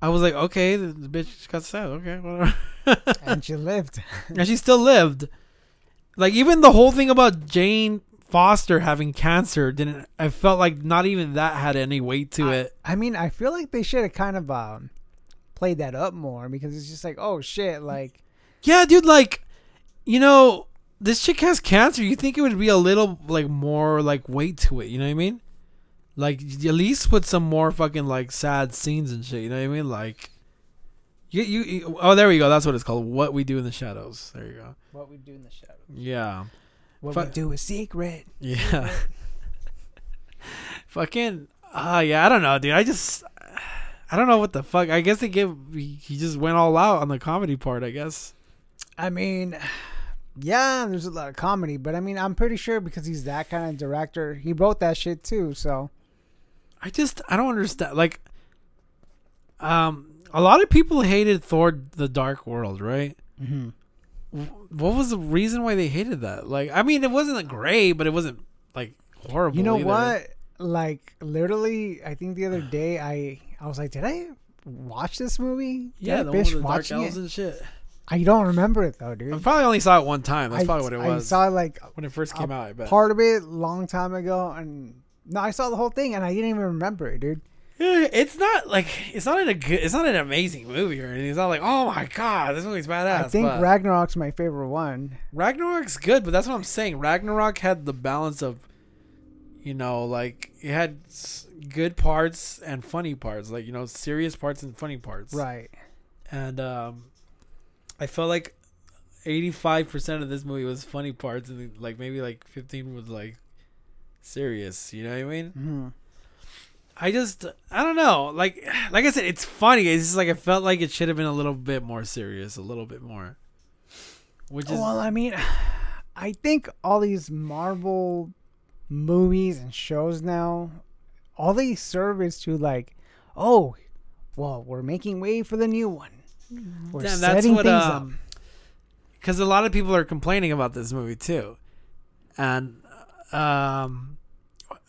I was like, okay, the, the bitch got stabbed. Okay, whatever. [LAUGHS] and she lived and she still lived. Like even the whole thing about Jane Foster having cancer didn't. I felt like not even that had any weight to I- it. i mean i feel like they should have kind of um played that up more because it's just like oh shit like Yeah, dude. Like, you know, this chick has cancer. You think it would be a little like more like weight to it? You know what I mean? Like at least put some more fucking like sad scenes and shit. You know what I mean? Like. You, you, you oh there we go that's what it's called what we do in the shadows there you go what we do in the shadows yeah what Fu- we do is secret Yeah. [LAUGHS] Fucking. Ah, yeah. I don't know, dude. I just. I don't know what the fuck. I guess they give he just went all out on the comedy part. I guess. I mean, yeah, there's a lot of comedy, but I mean, I'm pretty sure because he's that kind of director, he wrote that shit too. So I just I don't understand. Like, um, a lot of people hated Thor: The Dark World, right? mm-hmm. What was the reason why they hated that? Like, I mean, it wasn't great, but it wasn't like horrible. you know either. what? Like literally, I think the other day I I was like, did I watch this movie? Did Yeah, I the one with the dark elves it? and shit. I don't remember it though, dude. I probably only saw it one time. That's I, probably what it was. I saw like when it first came out. I bet. part of it long time ago, and no, I saw the whole thing, and I didn't even remember it, dude. Eh, It's not like it's not in a good. It's not an amazing movie or anything. It's not like oh my god, this movie's badass. I think but Ragnarok's my favorite one. Ragnarok's good, but that's what I'm saying. Ragnarok had the balance of, you know, like it had good parts and funny parts, like you know, serious parts and funny parts. Right. And um, I felt like 85 percent of this movie was funny parts, and like maybe like 15 was like serious. You know what I mean? hmm I just I don't know. Like [SIGHS] like I said, it's funny. It's just like I felt like it should have been a little bit more serious, a little bit more. Which is Well, I mean, [SIGHS] I think all these Marvel movies and shows now, all they serve is to like, oh, well, we're making way for the new one. We're Damn, that's setting what, things um, because a lot of people are complaining about this movie too, and um,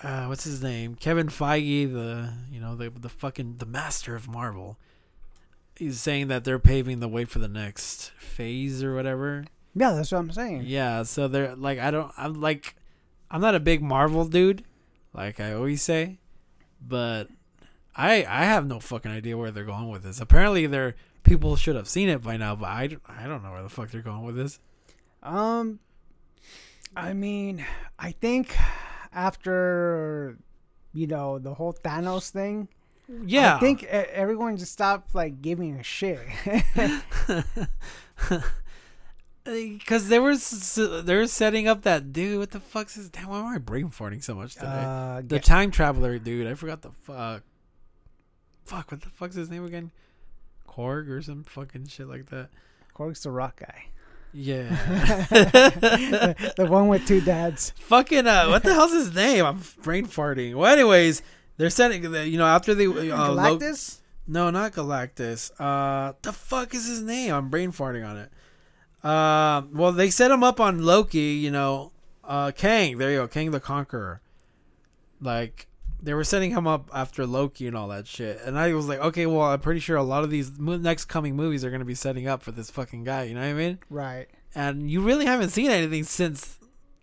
uh, what's his name? Kevin Feige, the you know the the fucking the master of Marvel. He's saying that they're paving the way for the next phase or whatever. Yeah, that's what I'm saying. Yeah, so they're like I don't I'm like I'm not a big Marvel dude, like I always say, but I I have no fucking idea where they're going with this. Apparently, they're people should have seen it by now, but I, I don't know where the fuck they're going with this. Um, I mean, I think after you know the whole Thanos thing, Yeah, I think everyone just stopped like giving a shit. [LAUGHS] because they were they were setting up that dude. What the fuck's his? Damn, why am I brain farting so much today? uh, the Ga- time traveler dude. I forgot the fuck. Fuck, what the fuck's his name again? Korg or some fucking shit like that. Korg's the rock guy, Yeah. the, [LAUGHS] the one with two dads. fucking uh, what the hell's his name? I'm brain farting. Well, anyways, they're sending the you know after they uh, Lo- Galactus. no, not Galactus. Uh, the fuck is his name? I'm brain farting on it. Uh, well, they set him up on Loki. You know, uh, Kang. There you go, Kang the Conqueror. Like they were setting him up after Loki and all that shit, and I was like, okay, well, I'm pretty sure a lot of these mo- next coming movies are gonna be setting up for this fucking guy. You know what I mean? Right. and you really haven't seen anything since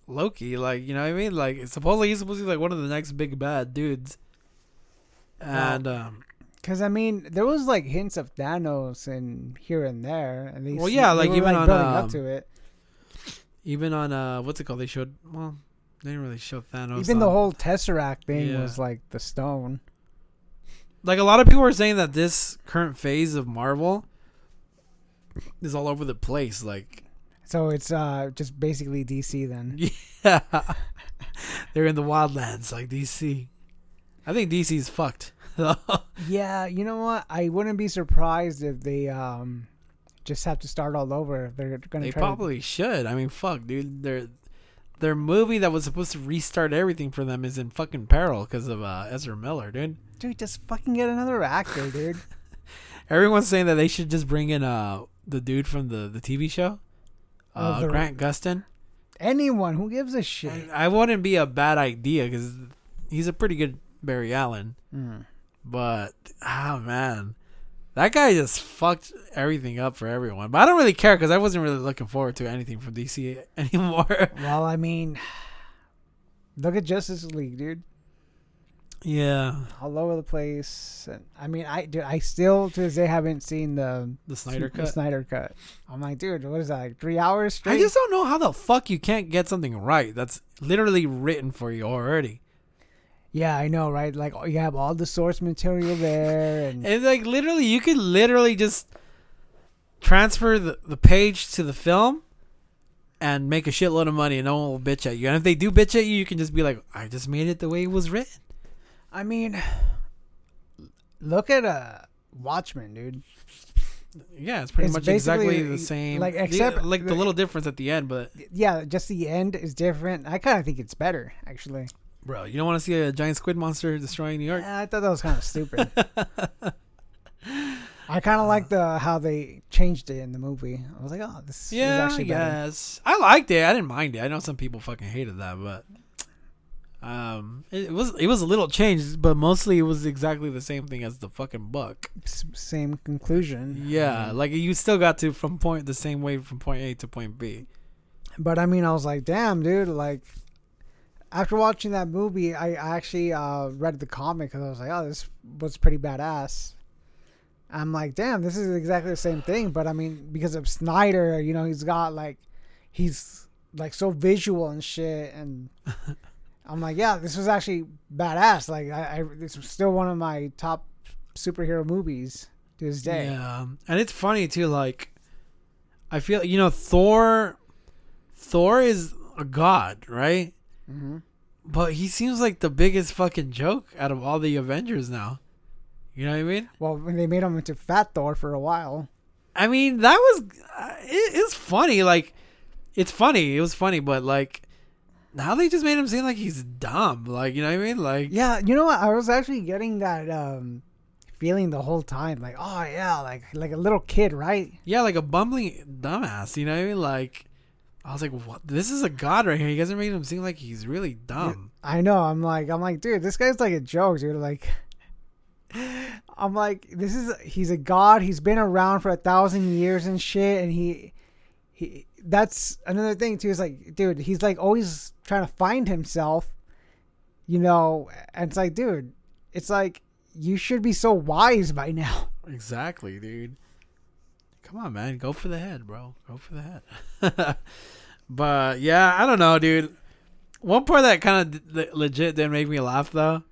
Loki. Like, you know what I mean? Like, supposedly he's supposed to be like one of the next big bad dudes. And um, Because I mean, there was like hints of Thanos and here and there, and they Well, yeah, like, even on, building um, up to it. even on uh, what's it called? They showed well, they didn't really show Thanos. Even the whole Tesseract thing Yeah. was like the stone. like a lot of people are saying that this current phase of Marvel is all over the place. Like, So it's uh just basically DC then. [LAUGHS] yeah, [LAUGHS] they're in the wildlands like DC. I think DC's fucked. [LAUGHS] Yeah, you know what? I wouldn't be surprised if they um just have to start all over. They're gonna They try probably should. I mean, fuck, dude. Their their movie that was supposed to restart everything for them is in fucking peril because of uh, Ezra Miller, dude. dude just fucking get another actor, dude. [LAUGHS] Everyone's saying that they should just bring in uh the dude from the the TV show, Oh, uh, the- Grant Gustin. Anyone who gives a shit. I wouldn't be a bad idea because he's a pretty good Barry Allen, Mm. but oh man. That guy just fucked everything up for everyone. But I don't really care because I wasn't really looking forward to anything from DC [LAUGHS] anymore. Well, I mean, look at Justice League, dude. yeah. All over the place. And, I mean, I dude, I still to this day haven't seen the The Snyder the cut. Snyder cut. I'm like, dude, what is that? Like three hours straight? I just don't know how the fuck you can't get something right that's literally written for you already. Yeah, I know, right? Like you have all the source material there, and [LAUGHS] And like literally you could literally just transfer the, the page to the film and make a shitload of money and no one will bitch at you. And if they do bitch at you, you can just be like, I just made it the way it was written. I mean, look at uh Watchmen, dude. Yeah, it's pretty It's much exactly the same. like, the- except like the the- little difference at the end, but Yeah, just the end is different. I kind of think it's better, actually. Bro, you don't want to see a giant squid monster destroying New York. Yeah, I thought that was kind of stupid. [LAUGHS] I kind of like the how they changed it in the movie. I was like, oh, this is actually better. yes. I liked it. I didn't mind it. I know some people fucking hated that, but um, it, was it was a little changed, but mostly it was exactly the same thing as the fucking book. S- same conclusion. Yeah, like you still got to from point the same way from point A to point B. But I mean, I was like, damn, dude. Like, after watching that movie, I, actually uh, read the comic because I was like, oh, this was pretty badass. I'm like, damn, this is exactly the same thing. But I mean, because of Snyder, you know, he's got like, he's like so visual and shit. And [LAUGHS] I'm like, yeah, this was actually badass. Like, I, I this was still one of my top superhero movies to this day. Yeah, and it's funny too. Like, I feel you know Thor. Thor is a god, right? Hmm But he seems like the biggest fucking joke out of all the Avengers now. You know what I mean? Well, when they made him into Fat Thor for a while. I mean, that was uh, it, it's funny. Like, it's funny. It was funny, but like now they just made him seem like he's dumb. Like, you know what I mean? Like, Yeah, you know what? I was actually getting that um feeling the whole time, like, oh yeah, like like a little kid, right? yeah, like a bumbling dumbass. You know what I mean? Like, I was like, what? This is a god right here. You guys are making him seem like he's really dumb. I know. I'm like, I'm like, dude, this guy's like a joke, dude. Like, [LAUGHS] I'm like, this is he's a god. He's been around for a thousand years and shit, and he he. That's another thing too. Is like, dude, he's like always trying to find himself, you know. And it's like, dude, it's like you should be so wise by now. [LAUGHS] Exactly, dude. Come on, man. Go for the head, bro. Go for the head. [LAUGHS] but yeah, I don't know, dude. One part that kind of d- legit didn't make me laugh though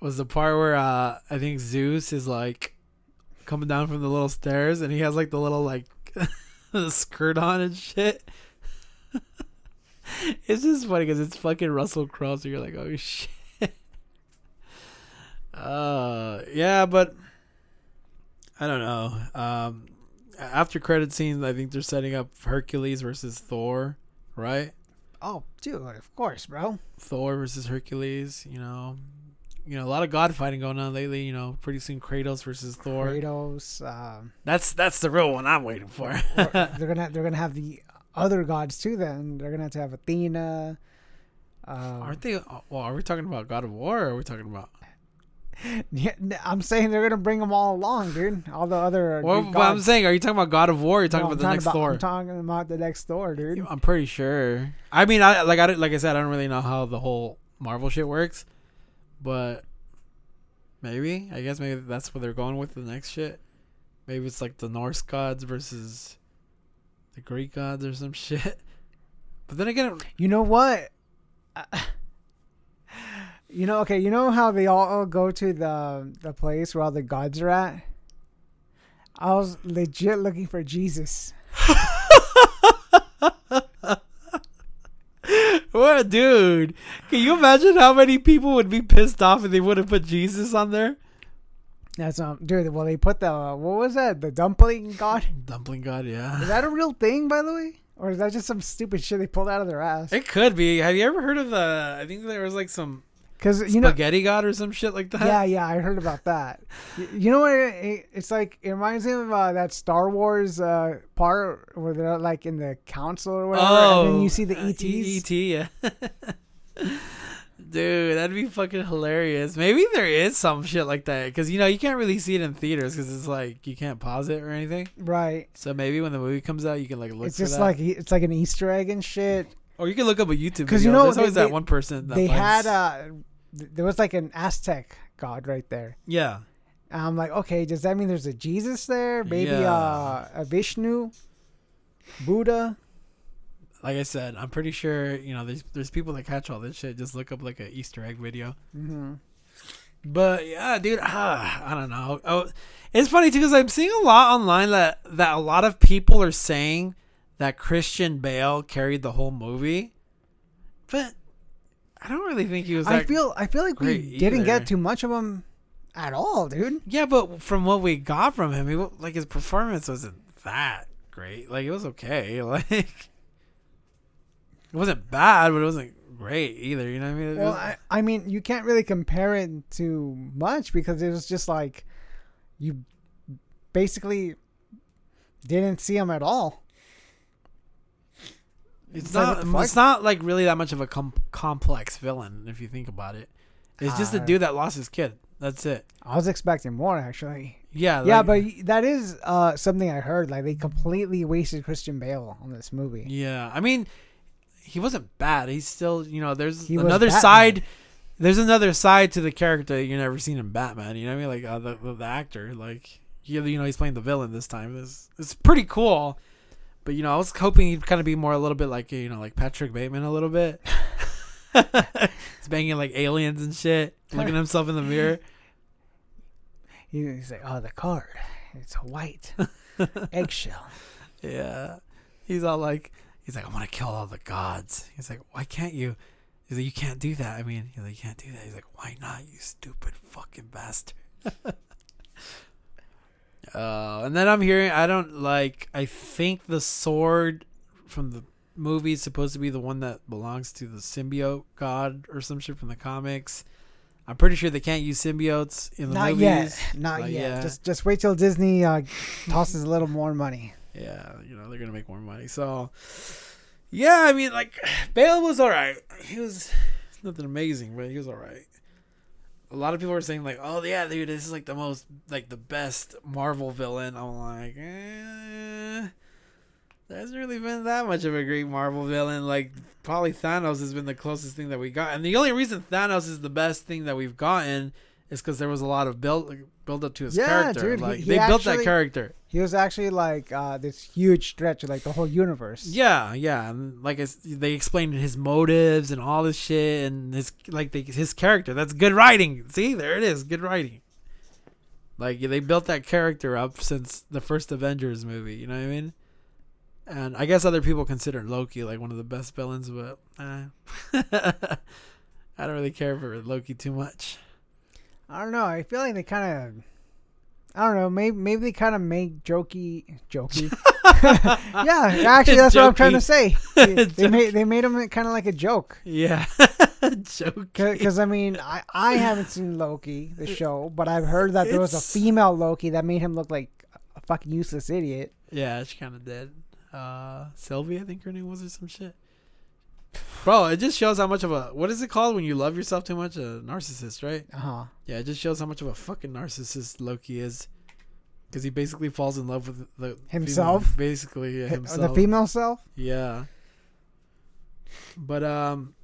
was the part where uh I think Zeus is like coming down from the little stairs and he has like the little like [LAUGHS] the skirt on and shit. [LAUGHS] it's just funny because it's fucking Russell Crowe, so you're like, oh shit. Uh, yeah, but I don't know. Um, after credit scenes, I think they're setting up Hercules versus Thor, right? Oh, dude, of course, bro. Thor versus Hercules. You know, you know a lot of god fighting going on lately. You know, pretty soon Kratos versus Thor. Kratos. Um, That's that's the real one I'm waiting for. [LAUGHS] [LAUGHS] they're gonna they're gonna have the other gods too. Then they're gonna have to have Athena. Um, Aren't they? Well, are we talking about God of War? or Are we talking about? [LAUGHS] yeah, I'm saying they're gonna bring them all along, dude. All the other. Well, but I'm saying, are you talking about God of War? Or are you talking No, about I'm the next about, Thor? I'm talking about the next Thor, dude. I'm pretty sure. I mean, I like I like I said, I don't really know how the whole Marvel shit works, but maybe I guess maybe that's what they're going with the next shit. Maybe it's like the Norse gods versus the Greek gods or some [LAUGHS] shit. But then again, You know what? You know, okay. You know how they all go to the the place where all the gods are at. I was legit looking for Jesus. [LAUGHS] what, dude? Can you imagine how many people would be pissed off if they would have put Jesus on there? That's um, dude. Well, they put the what was that? The dumpling god. Dumpling god, yeah. Is that a real thing, by the way, or is that just some stupid shit they pulled out of their ass? It could be. Have you ever heard of the? I think there was like some Because you know, spaghetti god or some shit like that. yeah, yeah, I heard about that. You know what? It, it- it's like it reminds me of uh, that Star Wars uh, part where they're like in the council or whatever, and then you see the uh, ETs. E- ET, yeah. [LAUGHS] Dude, that'd be fucking hilarious. Maybe there is some shit like that because you know you can't really see it in theaters because it's like you can't pause it or anything. Right. So maybe when the movie comes out, you can like look. It's just that. like it's like an Easter egg and shit. or you can look up a YouTube because you know, there's they- always that they- one person. That they had finds- uh, th- there was like an Aztec god right there. yeah. And I'm like, okay, does that mean there's a Jesus there? Maybe Yeah. uh, a Vishnu, Buddha. Like I said, I'm pretty sure you know there's there's people that catch all this shit. Just look up like a Easter egg video. hmm But yeah, dude, ah, I don't know. Oh, it's funny too because I'm seeing a lot online that that a lot of people are saying that Christian Bale carried the whole movie, but I don't really think he was. I feel I feel like we didn't either. get too much of him at all, dude. Yeah, but from what we got from him, he, like his performance wasn't that great. Like it was okay. [LAUGHS] Like it wasn't bad, but it wasn't great either. You know what I mean? Well, I, I mean, you can't really compare it to much because it was just like you basically didn't see him at all. It's it's not. what? It's not like really that much of a com- complex villain if you think about it. It's just a Uh, dude that lost his kid. That's it. I was expecting more actually. Yeah. yeah, but that is uh, something I heard. Like they completely wasted Christian Bale on this movie. Yeah, I mean, he wasn't bad. He's still, you know, there's He another side. There's another side to the character that you never seen in Batman. You know what I mean? Like uh, the, the actor, like you, you know, he's playing the villain this time. It's it's pretty cool. But you know, I was hoping he'd kind of be more a little bit like you know, like Patrick Bateman a little bit. [LAUGHS] he's banging like aliens and shit, looking at himself in the mirror. He's like, "Oh, the card, it's a white [LAUGHS] eggshell." Yeah. He's all like, he's like, I want to kill all the gods. He's like, why can't you? He's like, you can't do that. I mean, he's like, you can't do that. He's like, why not, you stupid fucking bastard? [LAUGHS] uh, and then I'm hearing, I don't like, I think the sword from the movie is supposed to be the one that belongs to the symbiote god or some shit from the comics. I'm pretty sure they can't use symbiotes in the Not movies. yet, not yet. Just just wait till Disney uh, tosses a little more money. Yeah, you know, they're gonna make more money. So yeah, I mean like [SIGHS] Bale was alright. He was nothing amazing, but he was alright. A lot of people were saying like, "Oh yeah, dude, this is like the most like the best Marvel villain." I'm like, eh, there hasn't really been that much of a great Marvel villain. Like probably Thanos has been the closest thing that we got, and the only reason Thanos is the best thing that we've gotten is because there was a lot of build build up to his Yeah, character. dude, like he they built that character. He was actually like uh, this huge stretch of like the whole universe. Yeah, yeah, and like it's, they explained his motives and all this shit, and his like they, his character. That's good writing. See, there it is, good writing. Like they built that character up since the first Avengers movie. You know what I mean? And I guess other people consider Loki like one of the best villains, but eh. [LAUGHS] I don't really care for Loki too much. I don't know. I feel like they kind of. I don't know. Maybe maybe they kind of make jokey, jokey. [LAUGHS] [LAUGHS] yeah, actually, that's what I'm trying to say. [LAUGHS] They, they made they made him kind of like a joke. Yeah, joke. Because I mean, I, I haven't seen Loki the show, but I've heard that there was a female Loki that made him look like a fucking useless idiot. Yeah, she kind of did. Uh, Sylvie, I think her name was or some shit. Bro, it just shows how much of a what is it called when you love yourself too much? A narcissist, right? Uh huh. Yeah, it just shows how much of a fucking narcissist Loki is, because he basically falls in love with the Himself? female- basically yeah, The female self. Yeah. But um,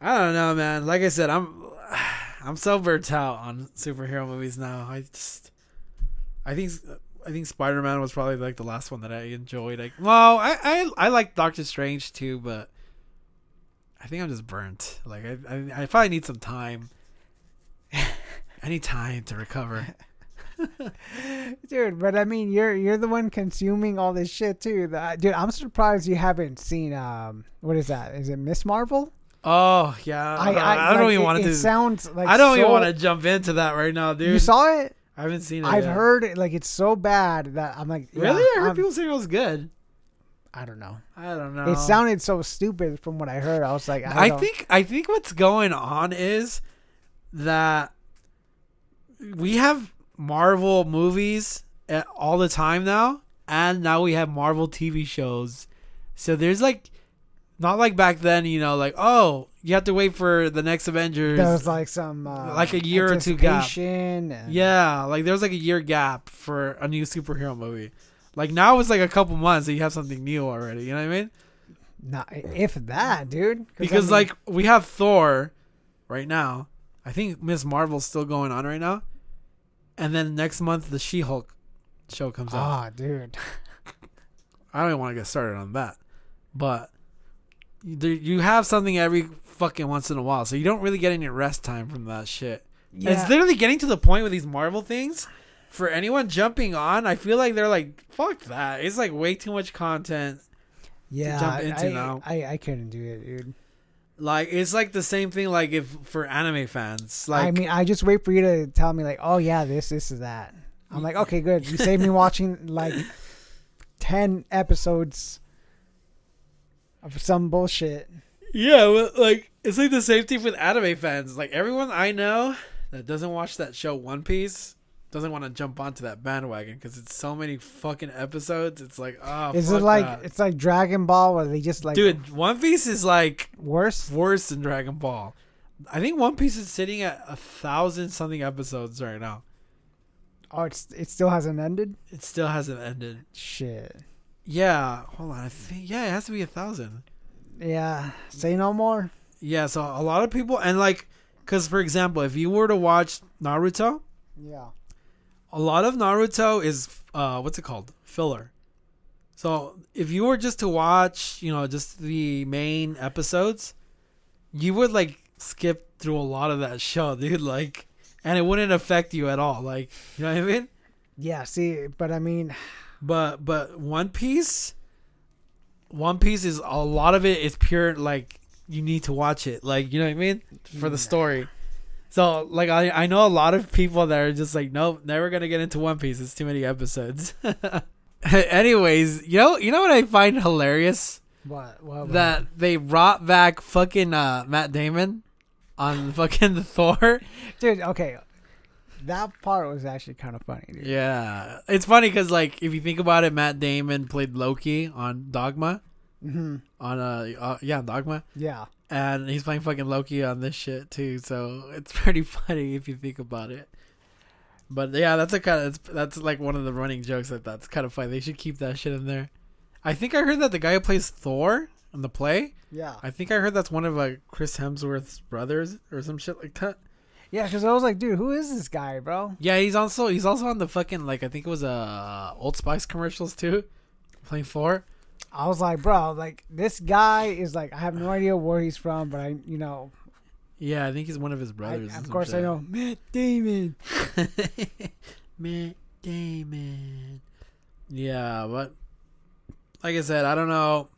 I don't know, man. Like I said, I'm [SIGHS] I'm so burnt out on superhero movies now. I just I think I think Spider Man was probably like the last one that I enjoyed. Like, well, I I I like Doctor Strange too, but I think I'm just burnt. Like, I I, I probably need some time. [LAUGHS] I need time to recover. [LAUGHS] Dude, but I mean, you're you're the one consuming all this shit too. The- dude, I'm surprised you haven't seen um, what is that? Is it Miss Marvel? Oh yeah, I, I, don't like, even it- want It to. sounds like I don't even want to jump into that right now, dude. You saw it? I haven't seen it. I've yet. heard it. Like it's so bad that I'm like, yeah, Really? I heard I'm- people saying it was good. I don't know. I don't know. It sounded so stupid from what I heard. I was like, I, I think I think what's going on is that we have Marvel movies eh, all the time now, and now we have Marvel TV shows. So there's like, not like back then, you know, like oh, you have to wait for the next Avengers. there was like some uh, Like a year or two gap. and- yeah, like there was like a year gap for a new superhero movie. Like now it's like a couple months that you have something new already. You know what I mean? Not if that, dude. 'Cause, I because mean, like we have Thor right now. I think Miss Marvel's still going on right now, and then next month the She-Hulk show comes out. ah, dude. [LAUGHS] I don't even want to get started on that, but there, you have something every fucking once in a while, so you don't really get any rest time from that shit. Yeah. It's literally getting to the point with these Marvel things. For anyone jumping on, I feel like they're like, "Fuck that!" It's like way too much content. yeah, jump into I, now. I, I couldn't do it, dude. Like it's like the same thing. Like if for anime fans, like I mean, I just wait for you to tell me like, oh yeah, this, this is that. I'm like, okay, good. You saved me watching like ten episodes of some bullshit. Yeah, well, like it's like the same thing with anime fans. Like everyone I know that doesn't watch that show One Piece doesn't want to jump onto that bandwagon because it's so many fucking episodes. It's like, oh, Is it like that. it's like Dragon Ball where they just like dude? One Piece is like worse? worse than Dragon Ball. I think One Piece is sitting at a thousand something episodes right now. Oh, it's it still hasn't ended. It still hasn't ended. Shit. Yeah, hold on. I think yeah, it has to be a thousand. Yeah. Say no more. Yeah, so a lot of people and like, because for example, if you were to watch Naruto, Yeah. a lot of Naruto is uh what's it called filler. So if you were just to watch, you know, just the main episodes, you would like skip through a lot of that [LAUGHS] show, dude. Like, and it wouldn't affect you at all. Like, you know what I mean? Yeah. See, but I mean, But but One Piece, One Piece is a lot of it is pure like you need to watch it. Like you know what I mean for the story. So like I I know a lot of people that are just like nope never gonna get into One Piece. It's too many episodes. [LAUGHS] Anyways, you know you know what I find hilarious what? What? that they brought back fucking uh, Matt Damon on fucking [LAUGHS] the Thor. dude. Okay. That part was actually kind of funny, dude. Yeah, it's funny because like if you think about it, Matt Damon played Loki on Dogma. hmm on uh, uh yeah Dogma, Yeah. and he's playing fucking Loki on this shit too. So it's [LAUGHS] pretty funny if you think about it. But yeah, that's a kind of that's like one of the running jokes that that's kind of funny. They should keep that shit in there. I think I heard that the guy who plays Thor in the play. Yeah. I think I heard that's one of uh, Chris Hemsworth's brothers or some shit like that. Yeah, because I was like, dude, who is this guy, bro? Yeah, he's also he's also on the fucking like I think it was uh Old Spice commercials too, playing Thor. I was like, bro, like this guy is like, I have no idea where he's from, but I, you know, Yeah, I think he's one of his brothers. or of course I know Matt Damon. [LAUGHS] Matt Damon. Yeah, but like I said, I don't know.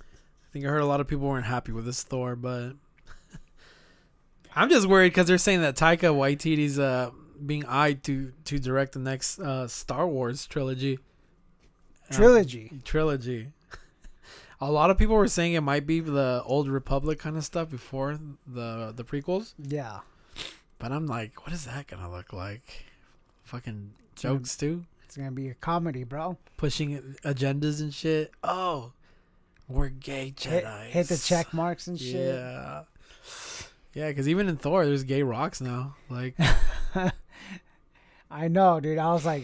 I think I heard a lot of people weren't happy with this Thor, but I'm just worried because they're saying that Taika Waititi's uh being eyed to to direct the next uh Star Wars trilogy. Um, Trilogy. trilogy. [LAUGHS] A lot of people were saying it might be the old Republic kind of stuff before the the prequels. Yeah. But I'm like, what is that gonna look like? Fucking jokes too, It's gonna be a comedy, bro. pushing agendas and shit. Oh, we're gay Hit, Jedi. hit the check marks and shit. Yeah, yeah. Because even in Thor, there's gay rocks now. Like, [LAUGHS] I know, dude. I was like,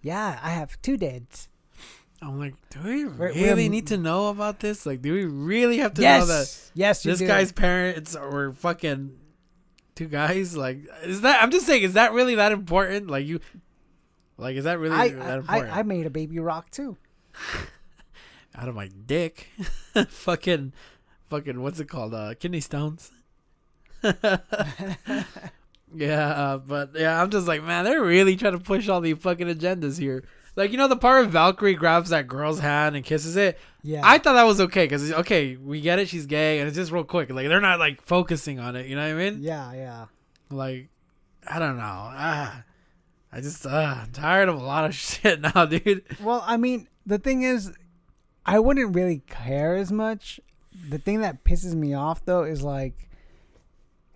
yeah, I have two dads. I'm like, do we We're- really we're- need to know about this? Like, do we really have to know that Yes, yes, this do. guy's parents were fucking two guys? Like, is that? I'm just saying, is that really that important? Like, you, like, is that really I, that I, important? I, I made a baby rock too. [LAUGHS] out of my dick. [LAUGHS] fucking, fucking, what's it called? Uh, kidney stones. [LAUGHS] yeah, uh, but yeah, I'm just like, man, they're really trying to push all the fucking agendas here. Like, you know, the part where Valkyrie grabs that girl's hand and kisses it. Yeah. I thought that was okay because okay, we get it, she's gay, and it's just real quick. Like, they're not like focusing on it. You know what I mean? yeah, yeah. Like, I don't know. Ah, I just, uh, I'm tired of a lot of [LAUGHS] shit now, dude. Well, I mean, the thing is, I wouldn't really care as much. The thing that pisses me off though is like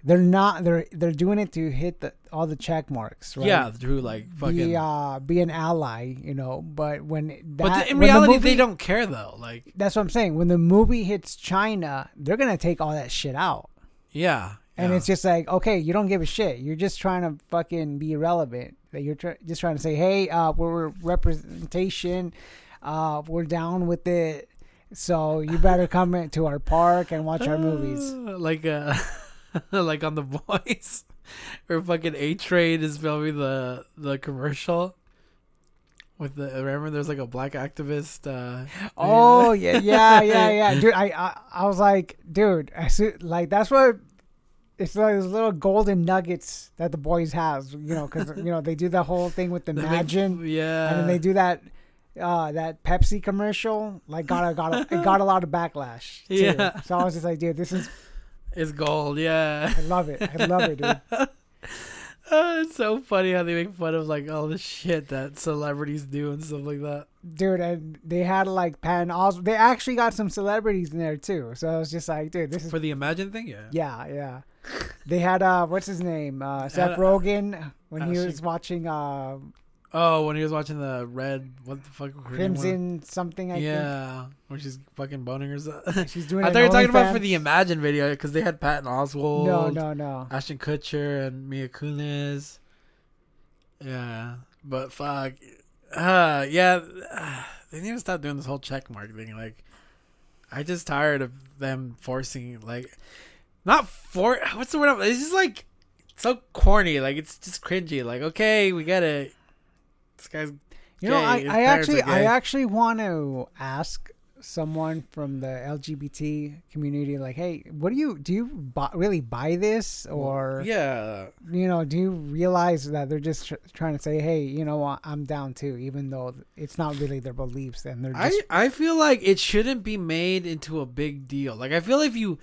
they're not they're they're doing it to hit the all the check marks, right? Yeah, through like fucking. Be uh be an ally, you know. But when that but in when the reality, movie- they don't care though. Like, That's what I'm saying. When the movie hits China, they're gonna take all that shit out. yeah, And yeah. it's just like, okay, you don't give a shit. You're just trying to fucking be relevant. That you're tr- just trying to say, hey, uh, we're representation. Uh, we're down with it. So you better come into our park and watch our movies. [LAUGHS] Like uh, [LAUGHS] [LAUGHS] like on the boys, [LAUGHS] where fucking A Train is filming the the commercial. With the remember, there's like a black activist. Uh, [GASPS] Oh yeah, [LAUGHS] yeah, yeah, yeah, dude. I, I, I was like, dude, I see, like that's what. It's like those little golden nuggets that the boys have, you know, because you know they do the whole thing with make- Imagine, yeah, and then they do that uh, that Pepsi commercial like got a got a, it got a lot of backlash. Too. Yeah. So I was just like, dude, this is It's gold, yeah. I love it. I love it, dude. Uh, [LAUGHS] it's so funny how they make fun of like all the shit that celebrities do and stuff like that. Dude, and they had like Patton Oswalt. They actually got some celebrities in there too. So I was just like, dude, this is For the Imagine thing, yeah. yeah, yeah. They had uh, what's his name? Uh, Seth uh, Rogen when he was watching uh, Oh, when he was watching the red, what the fuck? Crimson something. I Yeah, where she's fucking boning herself. [LAUGHS] she's doing. I thought you were talking about for the Imagine video because they had Patton Oswalt, No, no, no. Ashton Kutcher, and Mila Kunis. Yeah, but fuck, uh, [SIGHS] yeah, [SIGHS] they need to stop doing this whole check mark thing. Like, I just tired of them forcing like, not for what's the word? It's just like so corny. Like it's just cringy. Like, okay, we get it. This guy's You know, I, I actually, I actually want to ask someone from the LGBT community, like, hey, what do you do? You buy, really buy this, or yeah. you know, do you realize that they're just tr- trying to say, hey, you know what, I'm down too, even though it's not really their beliefs, and they're just I I feel like it shouldn't be made into a big deal. Like I feel if you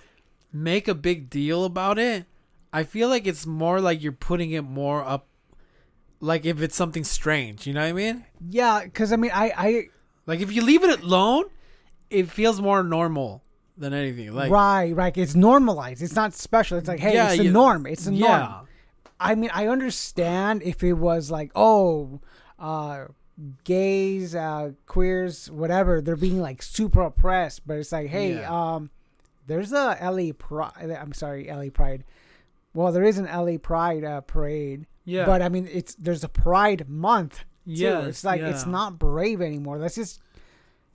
make a big deal about it, I feel like it's more like you're putting it more up like if it's something strange, you know what I mean? yeah, because I mean, I, I Like if you leave it alone, it feels more normal than anything. Like right, right, it's normalized. It's not special. It's like, hey, Yeah, it's the norm. It's the norm. yeah. I mean, I understand if it was like, oh, uh, gays, uh, queers, whatever, they're being like super oppressed. But it's like, hey, Yeah. um, there's a LA Pride. I'm sorry, LA Pride. Well, there is an LA Pride uh, parade. Yeah. But I mean, it's there's a Pride Month. Too. Yes, it's like it's not brave anymore. Let's just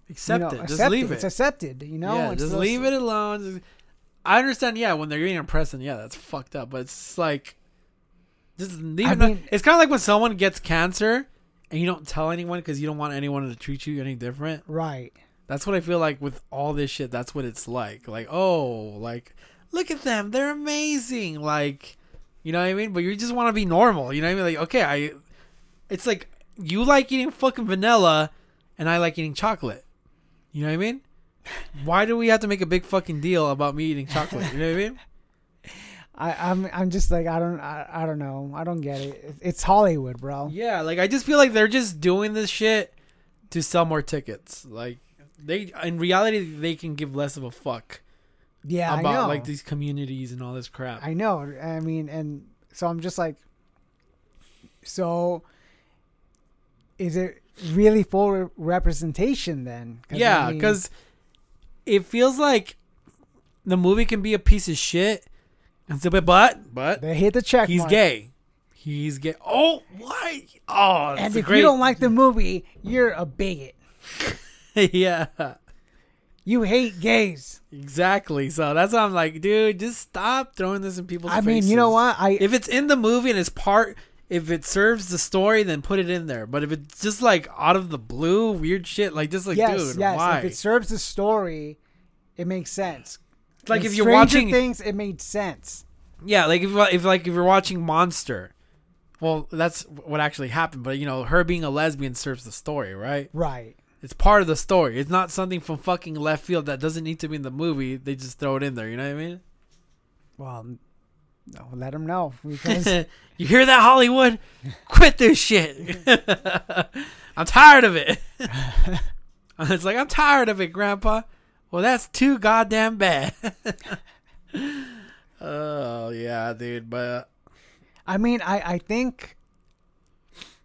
Accept you know, it. Just leave It's it. It's accepted. You know. yeah, It's just those- leave it alone. I understand, yeah, when they're getting oppressed, and yeah, that's fucked up. But it's like, just leave I it. mean- it's kind of like when someone gets cancer, and you don't tell anyone because you don't want anyone to treat you any different. Right. That's what I feel like with all this shit. That's what it's like. Like, oh, like, look at them, they're amazing. Like, you know what I mean? But you just want to be normal. You know what I mean? Like, okay, I. It's like you like eating fucking vanilla, and I like eating chocolate. You know what I mean? Why do we have to make a big fucking deal about me eating chocolate? You know what I mean? [LAUGHS] I, I'm I'm just like I don't I, I don't know I don't get it. It's Hollywood, bro. Yeah, like I just feel like they're just doing this shit to sell more tickets. Like they, in reality, they can give less of a fuck Yeah, I about know. like these communities and all this crap. I know. I mean, and so I'm just like, so is it really full re- representation then? 'Cause, I yeah, mean, because it feels like the movie can be a piece of shit, and so, but but but they hit the check. he's mark. gay. He's gay. Oh, why? Oh, and if great. you don't like the movie, you're a bigot. [LAUGHS] yeah, You hate gays. exactly. So that's why I'm like, dude, just stop throwing this in people's. Faces. I mean, you know what? I If it's in the movie and it's part, if it serves the story, then put it in there. But if it's just like out of the blue, weird shit, like just like, yes, dude, yes. why? If it serves the story, it makes sense. like In if you're watching, things, it made sense. yeah, like if if like if you're watching Monster, well, that's what actually happened. But you know, her being a lesbian serves the story, right? Right. It's part of the story. It's not something from fucking left field that doesn't need to be in the movie. They just throw it in there. You know what I mean? Well, no, let them know because [LAUGHS] you hear that, Hollywood? Quit this shit. [LAUGHS] I'm tired of it. [LAUGHS] it's like I'm tired of it, Grandpa. Well, that's too goddamn bad. oh yeah, dude. But uh, I mean, I I think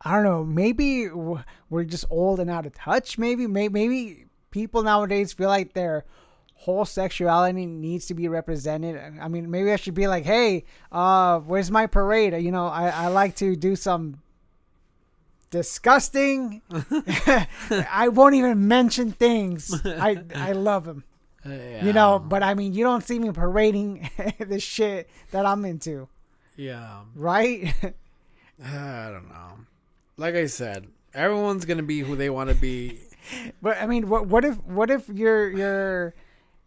I don't know. Maybe we're just old and out of touch. Maybe maybe, maybe people nowadays feel like their whole sexuality needs to be represented. I mean, maybe I should be like, hey, uh, where's my parade? You know, I I like to do some disgusting. [LAUGHS] [LAUGHS] I won't even mention things. I I love them. uh, [LAUGHS] You know, but I mean, you don't see me parading the shit that I'm into, yeah. right? I don't know. Like I said, everyone's gonna be who they want to be. [LAUGHS] But I mean, what what if what if you're you're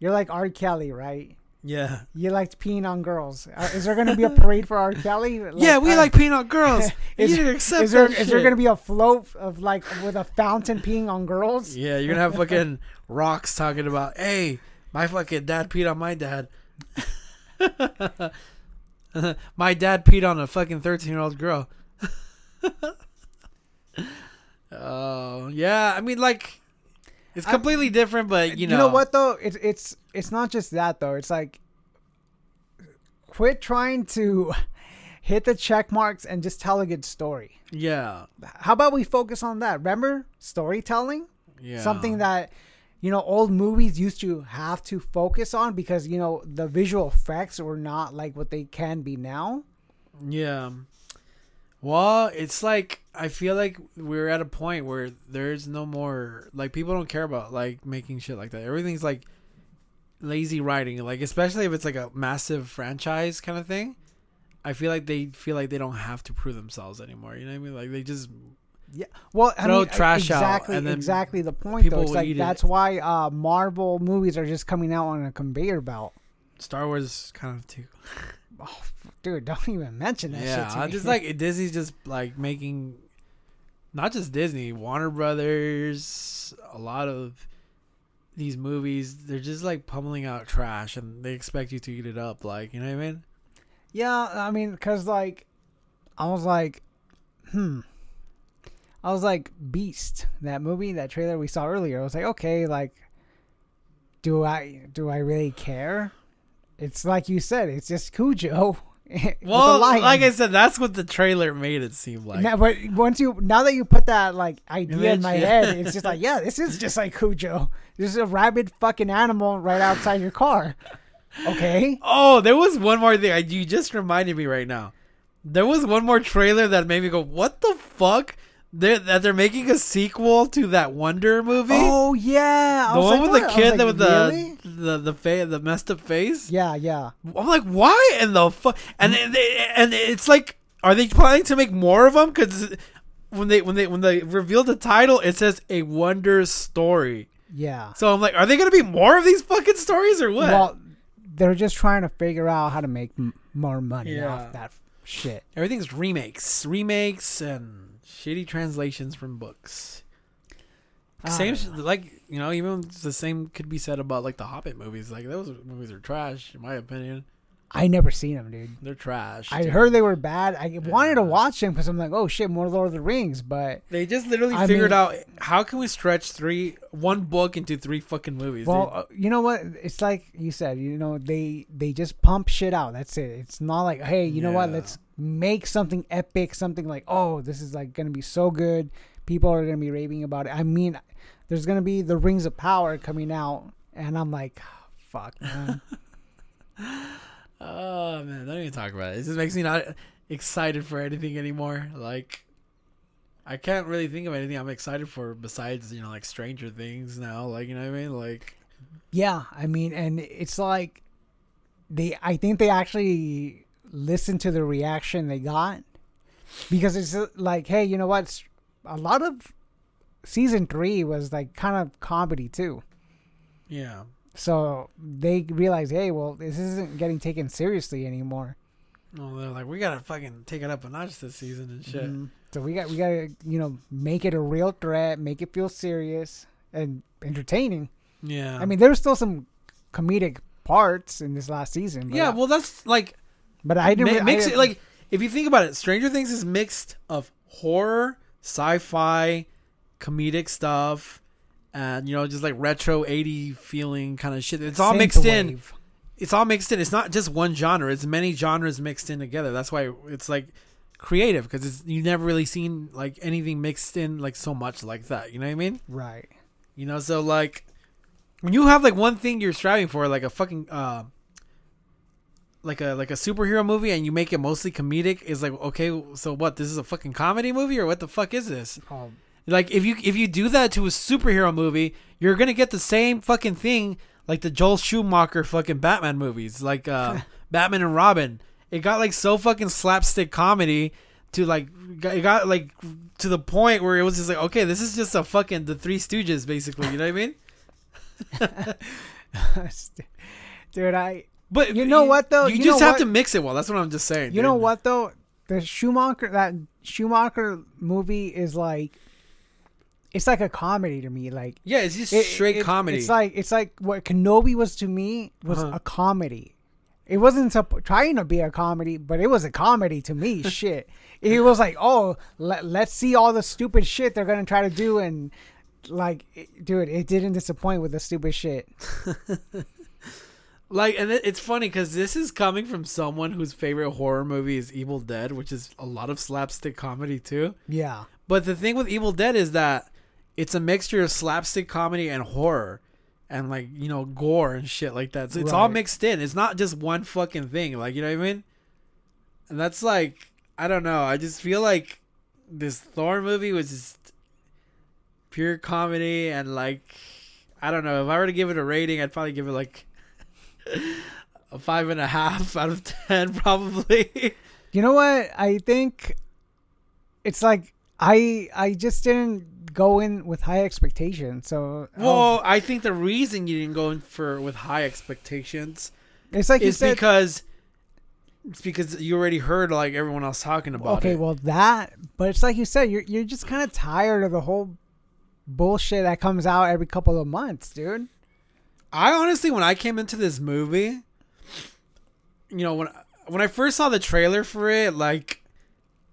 you're like R. Kelly, right? Yeah. You liked peeing on girls. Uh, is there going to be a parade for R. Kelly? [LAUGHS] yeah, we uh, like peeing on girls. [LAUGHS] is- you didn't accept Is there that is there going to be a float of like with a fountain peeing on girls? Yeah, you're gonna have fucking rocks talking about, hey, my fucking dad peed on my dad. my dad peed on a fucking thirteen year old girl. Oh yeah, I mean like it's I- completely different, but you know. you know, what though? It's it's it's not just that though. It's like quit trying to [LAUGHS] hit the check marks and just tell a good story. Yeah, How about we focus on that? Remember storytelling? yeah, Something that you know old movies used to have to focus on because you know the visual effects were not like what they can be now. Yeah. Well, it's like I feel like we're at a point where there's no more like people don't care about like making shit like that. Everything's like lazy writing, like especially if it's like a massive franchise kind of thing. I feel like they feel like they don't have to prove themselves anymore. You know what I mean? Like they just Yeah. Well, I Throw mean, trash out, exactly, and then exactly the point though. It's like eat it. that's why uh, Marvel movies are just coming out on a conveyor belt. Star Wars kind of too. [LAUGHS] Oh, dude, [LAUGHS] don't even mention that yeah, shit to I me. just [LAUGHS] like Disney's just like making not just Disney, Warner Brothers, a lot of these movies, they're just like pummeling out trash and they expect you to eat it up like, you know what I mean? Yeah, I mean, cause like, I was like, hmm. I was like, Beast, that movie, that trailer we saw earlier. I was like, okay, like, do I do I really care? It's like you said, it's just Cujo. [LAUGHS] [LAUGHS] Well, like I said, that's what the trailer made it seem like. now, but once you now that you put that like idea in my yeah. head, it's just like, [LAUGHS] yeah, this is just like Cujo. This is a rabid fucking animal right outside your car. Okay. Oh, there was one more thing. I, you just reminded me right now. There was one more trailer that made me go, "What the fuck?" They're, that they're making a sequel to that Wonder movie. Oh yeah, the one like, with what? the kid like, with the really? the the fa- the messed up face. Yeah, yeah. I'm like, why in the fuck? And they, they, and it's like, are they planning to make more of them? Because when they when they when they revealed the title, it says a Wonder Story. Yeah. So I'm like, are they gonna be more of these fucking stories or what? Well, they're just trying to figure out how to make m- more money Yeah. off that shit. Everything's remakes, remakes, and shitty translations from books. Ah. Same, like you know, even the same could be said about like the Hobbit movies. Like those movies are trash, in my opinion. I never seen them, dude. They're trash. I dude. heard they were bad. I wanted to watch them because I'm like, oh shit, more Lord of the Rings. But They just literally I figured mean- out how can we stretch three one book into three fucking movies. well, dude. uh, you know what? It's like you said. You know, they they just pump shit out. That's it. It's not like, hey, you know what? Let's make something epic. Something like, oh, this is like gonna be so good. People are gonna be raving about it. I mean, there's gonna be the Rings of Power coming out, and I'm like, fuck, man. [LAUGHS] oh man, don't even talk about it. It just makes me not excited for anything anymore. Like, I can't really think of anything I'm excited for besides you know like Stranger Things now. Like you know what I mean? Like Yeah, I mean, and it's like they. I think they actually listened to the reaction they got because it's uh, like, hey, you know what? A lot of season three was like kind of comedy too. yeah, So they realize, hey, well, this isn't getting taken seriously anymore. well they're like we gotta fucking take it up a notch this season and shit. Mhm. So we got we got to you know make it a real threat, make it feel serious and entertaining. Yeah, I mean, there's still some comedic parts in this last season. But yeah. I- Well, that's like but I didn't Mi- mix it like if you think about it, Stranger Things is mixed of horror, sci-fi, comedic stuff, and you know just like retro 80 feeling kind of shit. It's all mixed in. It's all mixed in. It's not just one genre. It's many genres mixed in together. That's why it's like creative because it's you never really seen like anything mixed in like so much like that. You know what I mean? Right. You know, so like when you have like one thing you're striving for, like a fucking uh like a like a superhero movie and you make it mostly comedic is like okay so what this is a fucking comedy movie or what the fuck is this Oh, like if you if you do that to a superhero movie you're gonna get the same fucking thing like the joel schumacher fucking batman movies like uh [LAUGHS] batman and robin it got like so fucking slapstick comedy to like it got like to the point where it was just like okay this is just a fucking the three stooges basically you know what i mean [LAUGHS] dude, I But You know what, though? You, You just have what? to mix it well. That's what I'm just saying. You know what though? The Schumacher that Schumacher movie is like it's like a comedy to me. Like Yeah, it's just it- straight it- comedy. It's like it's like what Kenobi was to me was Uh-huh. a comedy. It wasn't supp- trying to be a comedy, but it was a comedy to me. [LAUGHS] shit, it was like, oh, let, let's see all the stupid shit they're gonna try to do, and like, it, dude, it didn't disappoint with the stupid shit. [LAUGHS] Like, and it's funny because this is coming from someone whose favorite horror movie is Evil Dead, which is a lot of slapstick comedy too. Yeah, But the thing with Evil Dead is that it's a mixture of slapstick comedy and horror, and like you know gore and shit like that. So it's all mixed in. It's not just one fucking thing. Like you know what I mean? And that's like I don't know. I just feel like this Thor movie was just pure comedy and like I don't know. If I were to give it a rating, I'd probably give it like [LAUGHS] a five and a half out of ten, [LAUGHS] probably. you know what? I think it's like I I just didn't go in with high expectations. So um, Well, I think the reason you didn't go in for with high expectations it's like said. because it's because you already heard like everyone else talking about okay, it. Okay, well that, but it's like you said, you're you're just kind of tired of the whole bullshit that comes out every couple of months, dude. I honestly, when I came into this movie, you know, when when I first saw the trailer for it, like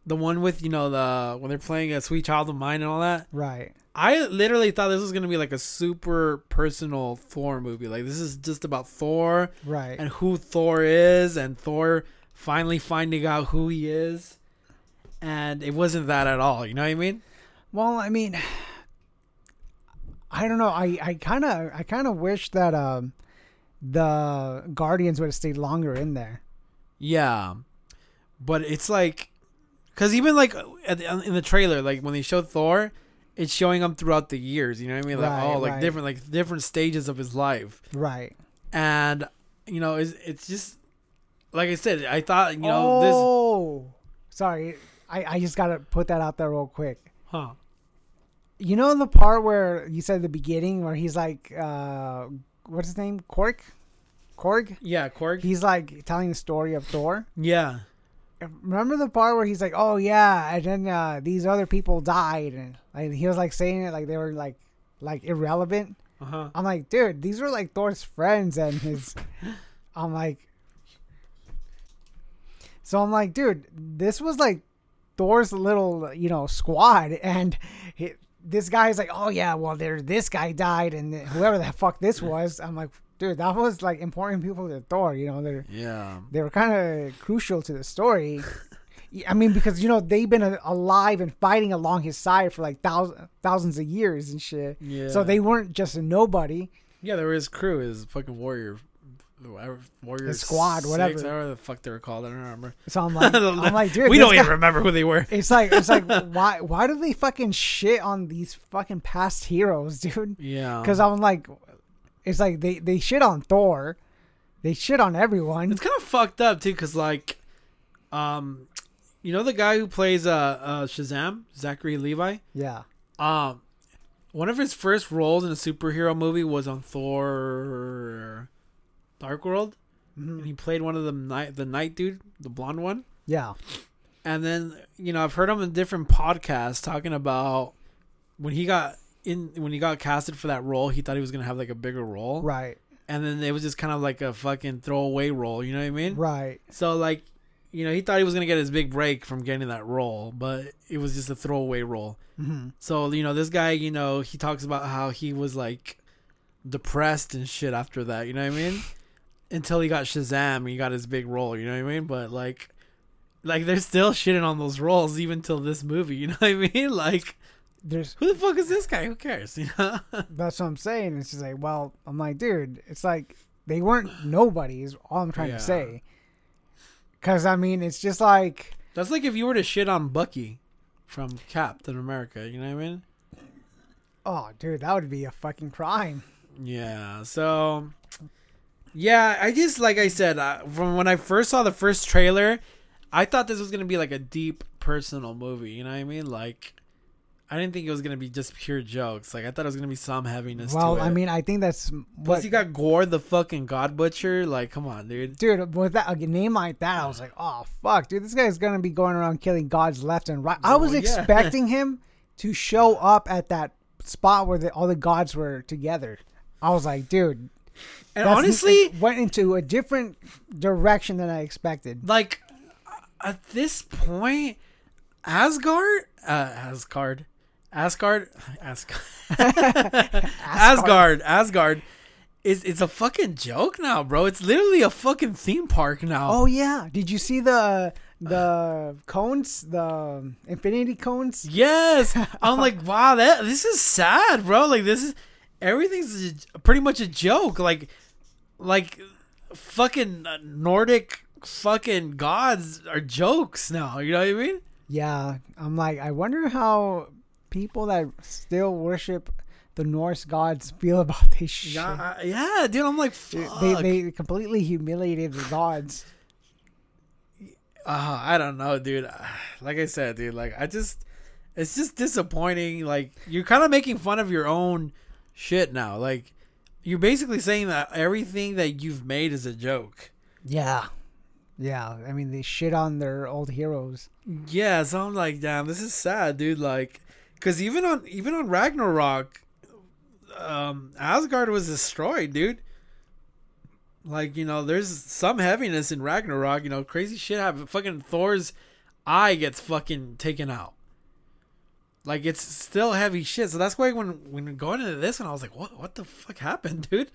the one with you know the when they're playing a Sweet Child of Mine and all that, Right. I literally thought this was gonna be like a super personal Thor movie. Like this is just about Thor Right. and who Thor is, and Thor finally finding out who he is. And it wasn't that at all. You know what I mean? Well, I mean, I don't know. I I kind of I kind of wish that um the Guardians would have stayed longer in there. Yeah, but it's like, cause even like at the, in the trailer, like when they showed Thor, it's showing him throughout the years. You know what I mean? Like Right, oh, like right. different like different stages of his life, Right. and you know, it's it's just like I said. I thought you know this. oh, sorry. I I just gotta put that out there real quick. Huh. You know the part where you said the beginning where he's like, uh, what's his name? Korg. Korg. Yeah, Korg. He's like telling the story of Thor. yeah. Remember the part where he's like, "Oh yeah," and then uh, these other people died, and like he was like saying it like they were like like irrelevant. Uh huh. I'm like, dude, these were like Thor's friends and his. [LAUGHS] I'm like, so I'm like, dude, this was like Thor's little you know squad, [LAUGHS] and he, this guy's like, oh yeah, well there this guy died, and whoever the fuck this [LAUGHS] was, I'm like, dude, that was like important people to Thor, you know, they're Yeah. they were kind of crucial to the story. [LAUGHS] I mean, because you know they've been alive and fighting along his side for like thousands thousands of years and shit. Yeah. So they weren't just a nobody. Yeah, there was his crew, his fucking warrior, warrior His squad, six, whatever. whatever the fuck they were called. I don't remember. So I'm [LAUGHS] like, I'm like, dude, we don't guy- even remember who they were. [LAUGHS] It's like, it's like, why, why do they fucking shit on these fucking past heroes, dude? Yeah. Because I'm like, it's like they they shit on Thor, they shit on everyone. It's kind of fucked up too, cause like, um, you know the guy who plays uh, uh Shazam, Zachary Levi. Yeah, Um, one of his first roles in a superhero movie was on Thor: Dark World, Mhm. and he played one of the night the night dude, the blonde one. yeah, And then you know I've heard him in different podcasts talking about when he got in when he got casted for that role, he thought he was gonna have like a bigger role, right, and then it was just kind of like a fucking throwaway role. You know what I mean? right, So like, you know, he thought he was gonna get his big break from getting that role, but it was just a throwaway role. hmm So you know, this guy, you know, he talks about how he was like depressed and shit after that. You know what I mean? [SIGHS] Until he got Shazam, and he got his big role. You know what I mean? But like, like they're still shitting on those roles even till this movie. You know what I mean? [LAUGHS] Like, there's who the fuck is this guy? Who cares? [LAUGHS] You know? that's what I'm saying. It's just like, well, I'm like, dude, it's like they weren't nobody. Is all I'm trying Yeah. to say. Because I mean, it's just like, That's like if you were to shit on Bucky from Captain America. You know what I mean? oh, dude, that would be a fucking crime. Yeah. So, yeah, I just like I said uh, from when I first saw the first trailer, I thought this was gonna be like a deep personal movie. You know what I mean? Like, I didn't think it was gonna be just pure jokes. Like I thought it was gonna be some heaviness. Well, to it. I mean, I think that's plus you got Gorr the fucking God Butcher. Like, come on, dude. dude. With that a name like that, I was like, oh fuck, dude, this guy's gonna be going around killing gods left and right. I was Oh, yeah. [LAUGHS] expecting him to show up at that spot where the, all the gods were together. I was like, dude, And honestly, it went into a different direction than I expected. like at this point, Asgard, uh, Asgard, Asgard, [LAUGHS] Asgard, Asgard, Asgard. Is it's a fucking joke now, bro. It's literally a fucking theme park now. Oh yeah, did you see the the cones, the infinity cones? Yes, [LAUGHS] I'm like, wow, that this is sad, bro. Like this is everything's a- pretty much a joke. Like, like fucking Nordic fucking gods are jokes now. You know what I mean? Yeah, I'm like, I wonder how people that still worship the Norse gods feel about this shit. Yeah, yeah, dude. I'm like, fuck. They they completely humiliated the gods. uh, I don't know, dude. [SIGHS] Like I said, dude. Like I just, it's just disappointing. Like you're kind of making fun of your own shit now. Like you're basically saying that everything that you've made is a joke. Yeah, yeah. I mean, they shit on their old heroes. Yeah, so I'm like, damn, this is sad, dude. Like, cause even on even on Ragnarok, um, Asgard was destroyed, dude. Like, you know, there's some heaviness in Ragnarok. You know, crazy shit happened. Fucking Thor's eye gets fucking taken out. Like, it's still heavy shit. So that's why when when going into this one, I was like, what what the fuck happened, [LAUGHS] dude?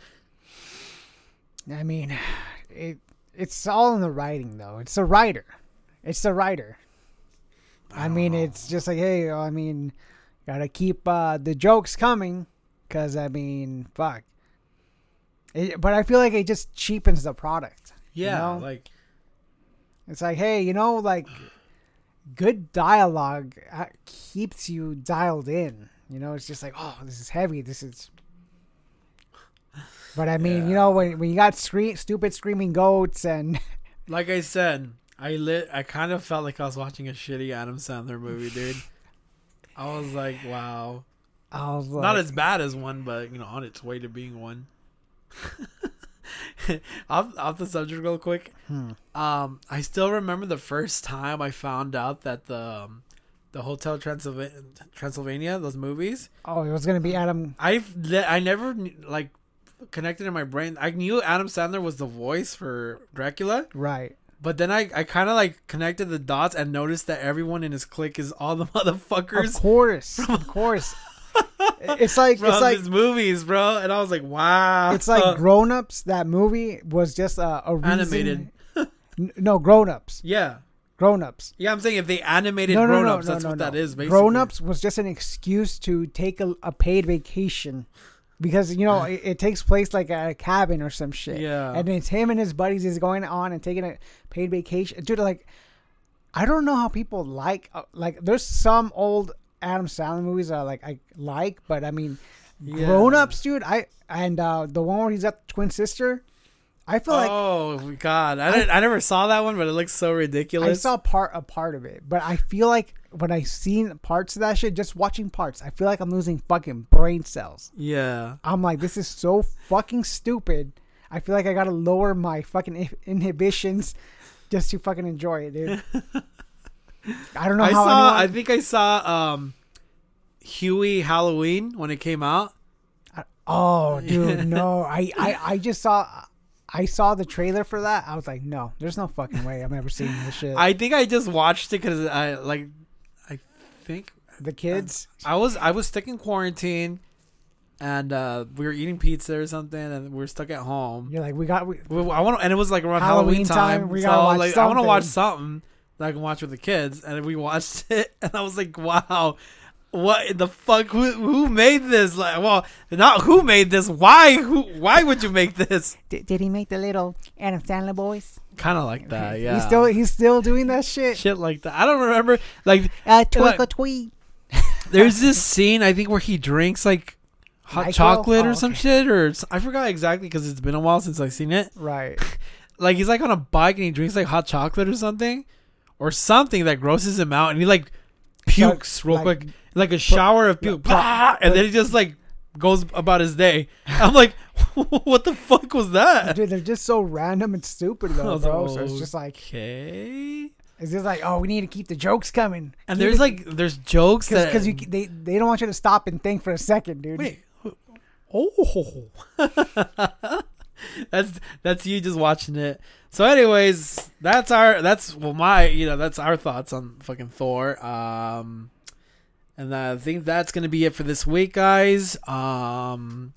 I mean, [SIGHS] it it's all in the writing though. It's the writer. It's the writer. I mean, it's just like, hey, I mean, gotta keep uh, the jokes coming, cause I mean, fuck. It, but I feel like it just cheapens the product. Yeah, know? like It's like, hey, you know, like good dialogue uh, keeps you dialed in. You know, it's just like, oh, this is heavy. This is. But I mean, you know, when when you got scree- stupid screaming goats and like I said, I lit. I kind of felt like I was watching a shitty Adam Sandler movie, dude. I was like, wow, [LAUGHS] I was like, not as bad as one, but you know, on its way to being one. [LAUGHS] off, off the subject real quick. Hmm. Um, I still remember the first time I found out that the um, the Hotel Transylvania, Transylvania, those movies. oh, it was gonna be Adam. I've I never like connected in my brain. I knew Adam Sandler was the voice for Dracula. Right. But then I, I kind of like connected the dots and noticed that everyone in his clique is all the [LAUGHS] motherfuckers. Of course, of course. [LAUGHS] It's like from it's like his movies, bro. And I was like, wow. it's like [LAUGHS] Grown Ups. That movie was just a, a reason. Animated. No, Grown Ups. yeah, Grown Ups. yeah. I'm saying if they animated No, grown ups, no, that's no, what no. that is. Basically, Grown Ups was just an excuse to take a, a paid vacation. Because you know it, it takes place like at a cabin or some shit, Yeah. and it's him and his buddies is going on and taking a paid vacation. Dude, like, I don't know how people like uh, like. There's some old Adam Sandler movies that I like I like, but I mean, Yeah. Grown Ups, dude. I and uh the one where he's at the twin sister. I feel like oh God, I, didn't, I never saw that one, but it looks so ridiculous. I saw part a part of it, but I feel like when I seen parts of that shit, just watching parts, I feel like I'm losing fucking brain cells. yeah, I'm like, this is so fucking stupid. I feel like I gotta lower my fucking inhibitions just to fucking enjoy it, dude. [LAUGHS] I don't know I how. saw. I think I saw um, Hubie Halloween when it came out. oh, dude, [LAUGHS] no. I, I I just saw. I saw the trailer for that. I was like, no, there's no fucking way I'm ever seeing this shit. [LAUGHS] I think I just watched it because I like. I think the kids. I was I was stuck in quarantine, and uh, we were eating pizza or something, and we were stuck at home. You're like, we got. We, We- I want, and it was like around Halloween Halloween, time. we so gotta like, I want to watch something. something that I can watch with the kids, and we watched [LAUGHS] it, and I was like, wow. What the fuck? Who, who made this? Like, well, not who made this. Why? Who? Why would you make this? did, did he make the little Adam Sandler boys? Kind of like that, yeah. He's still he's still doing that shit. shit like that. I don't remember. Like, Uh, twinkle tweet. [LAUGHS] there's this scene I think where he drinks like hot Nyquil? chocolate Oh, or some okay. shit, or I forgot exactly because it's been a while since I've seen it. Right. [LAUGHS] Like he's like on a bike and he drinks like hot chocolate or something, or something that grosses him out, and he like pukes real like- quick, like a shower of puke, pro- Bah! and then he just like goes about his day. I'm like, [LAUGHS] what the fuck was that? Dude, they're just so random and stupid though, bro. like, So it's just like okay. it's just like, oh, we need to keep the jokes coming. And Keep there's it- like there's jokes that because you they they don't want you to stop and think for a second, dude. wait. Oh, [LAUGHS] [LAUGHS] that's that's you just watching it. So, anyways, that's our that's well my you know that's our thoughts on fucking Thor. Um, and I think that's gonna be it for this week, guys. Um,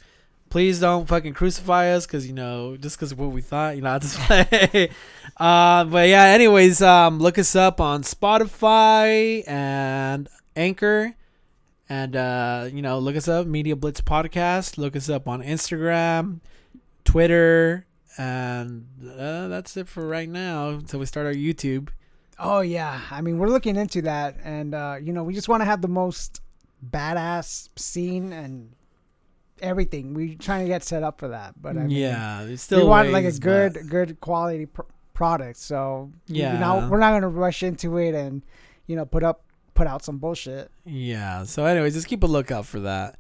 please don't fucking crucify us because you know just because of what we thought, you know. [LAUGHS] Just uh, but yeah, anyways, um, look us up on Spotify and Anchor. And uh, you know, look us up, Media Blitz Podcast. Look us up on Instagram, Twitter, and uh, that's it for right now until we start our YouTube. Oh yeah, I mean we're looking into that, and uh, you know we just want to have the most badass scene and everything. We're trying to get set up for that, but I mean, yeah, there's still we want like a good, but- good quality pr- product. So Yeah. you know, we're not gonna rush into it and you know put up put out some bullshit. Yeah. So, anyways, just keep a lookout for that.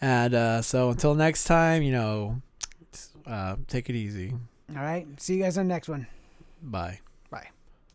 And uh, so until next time, you know, uh, take it easy. All right, see you guys on the next one. Bye.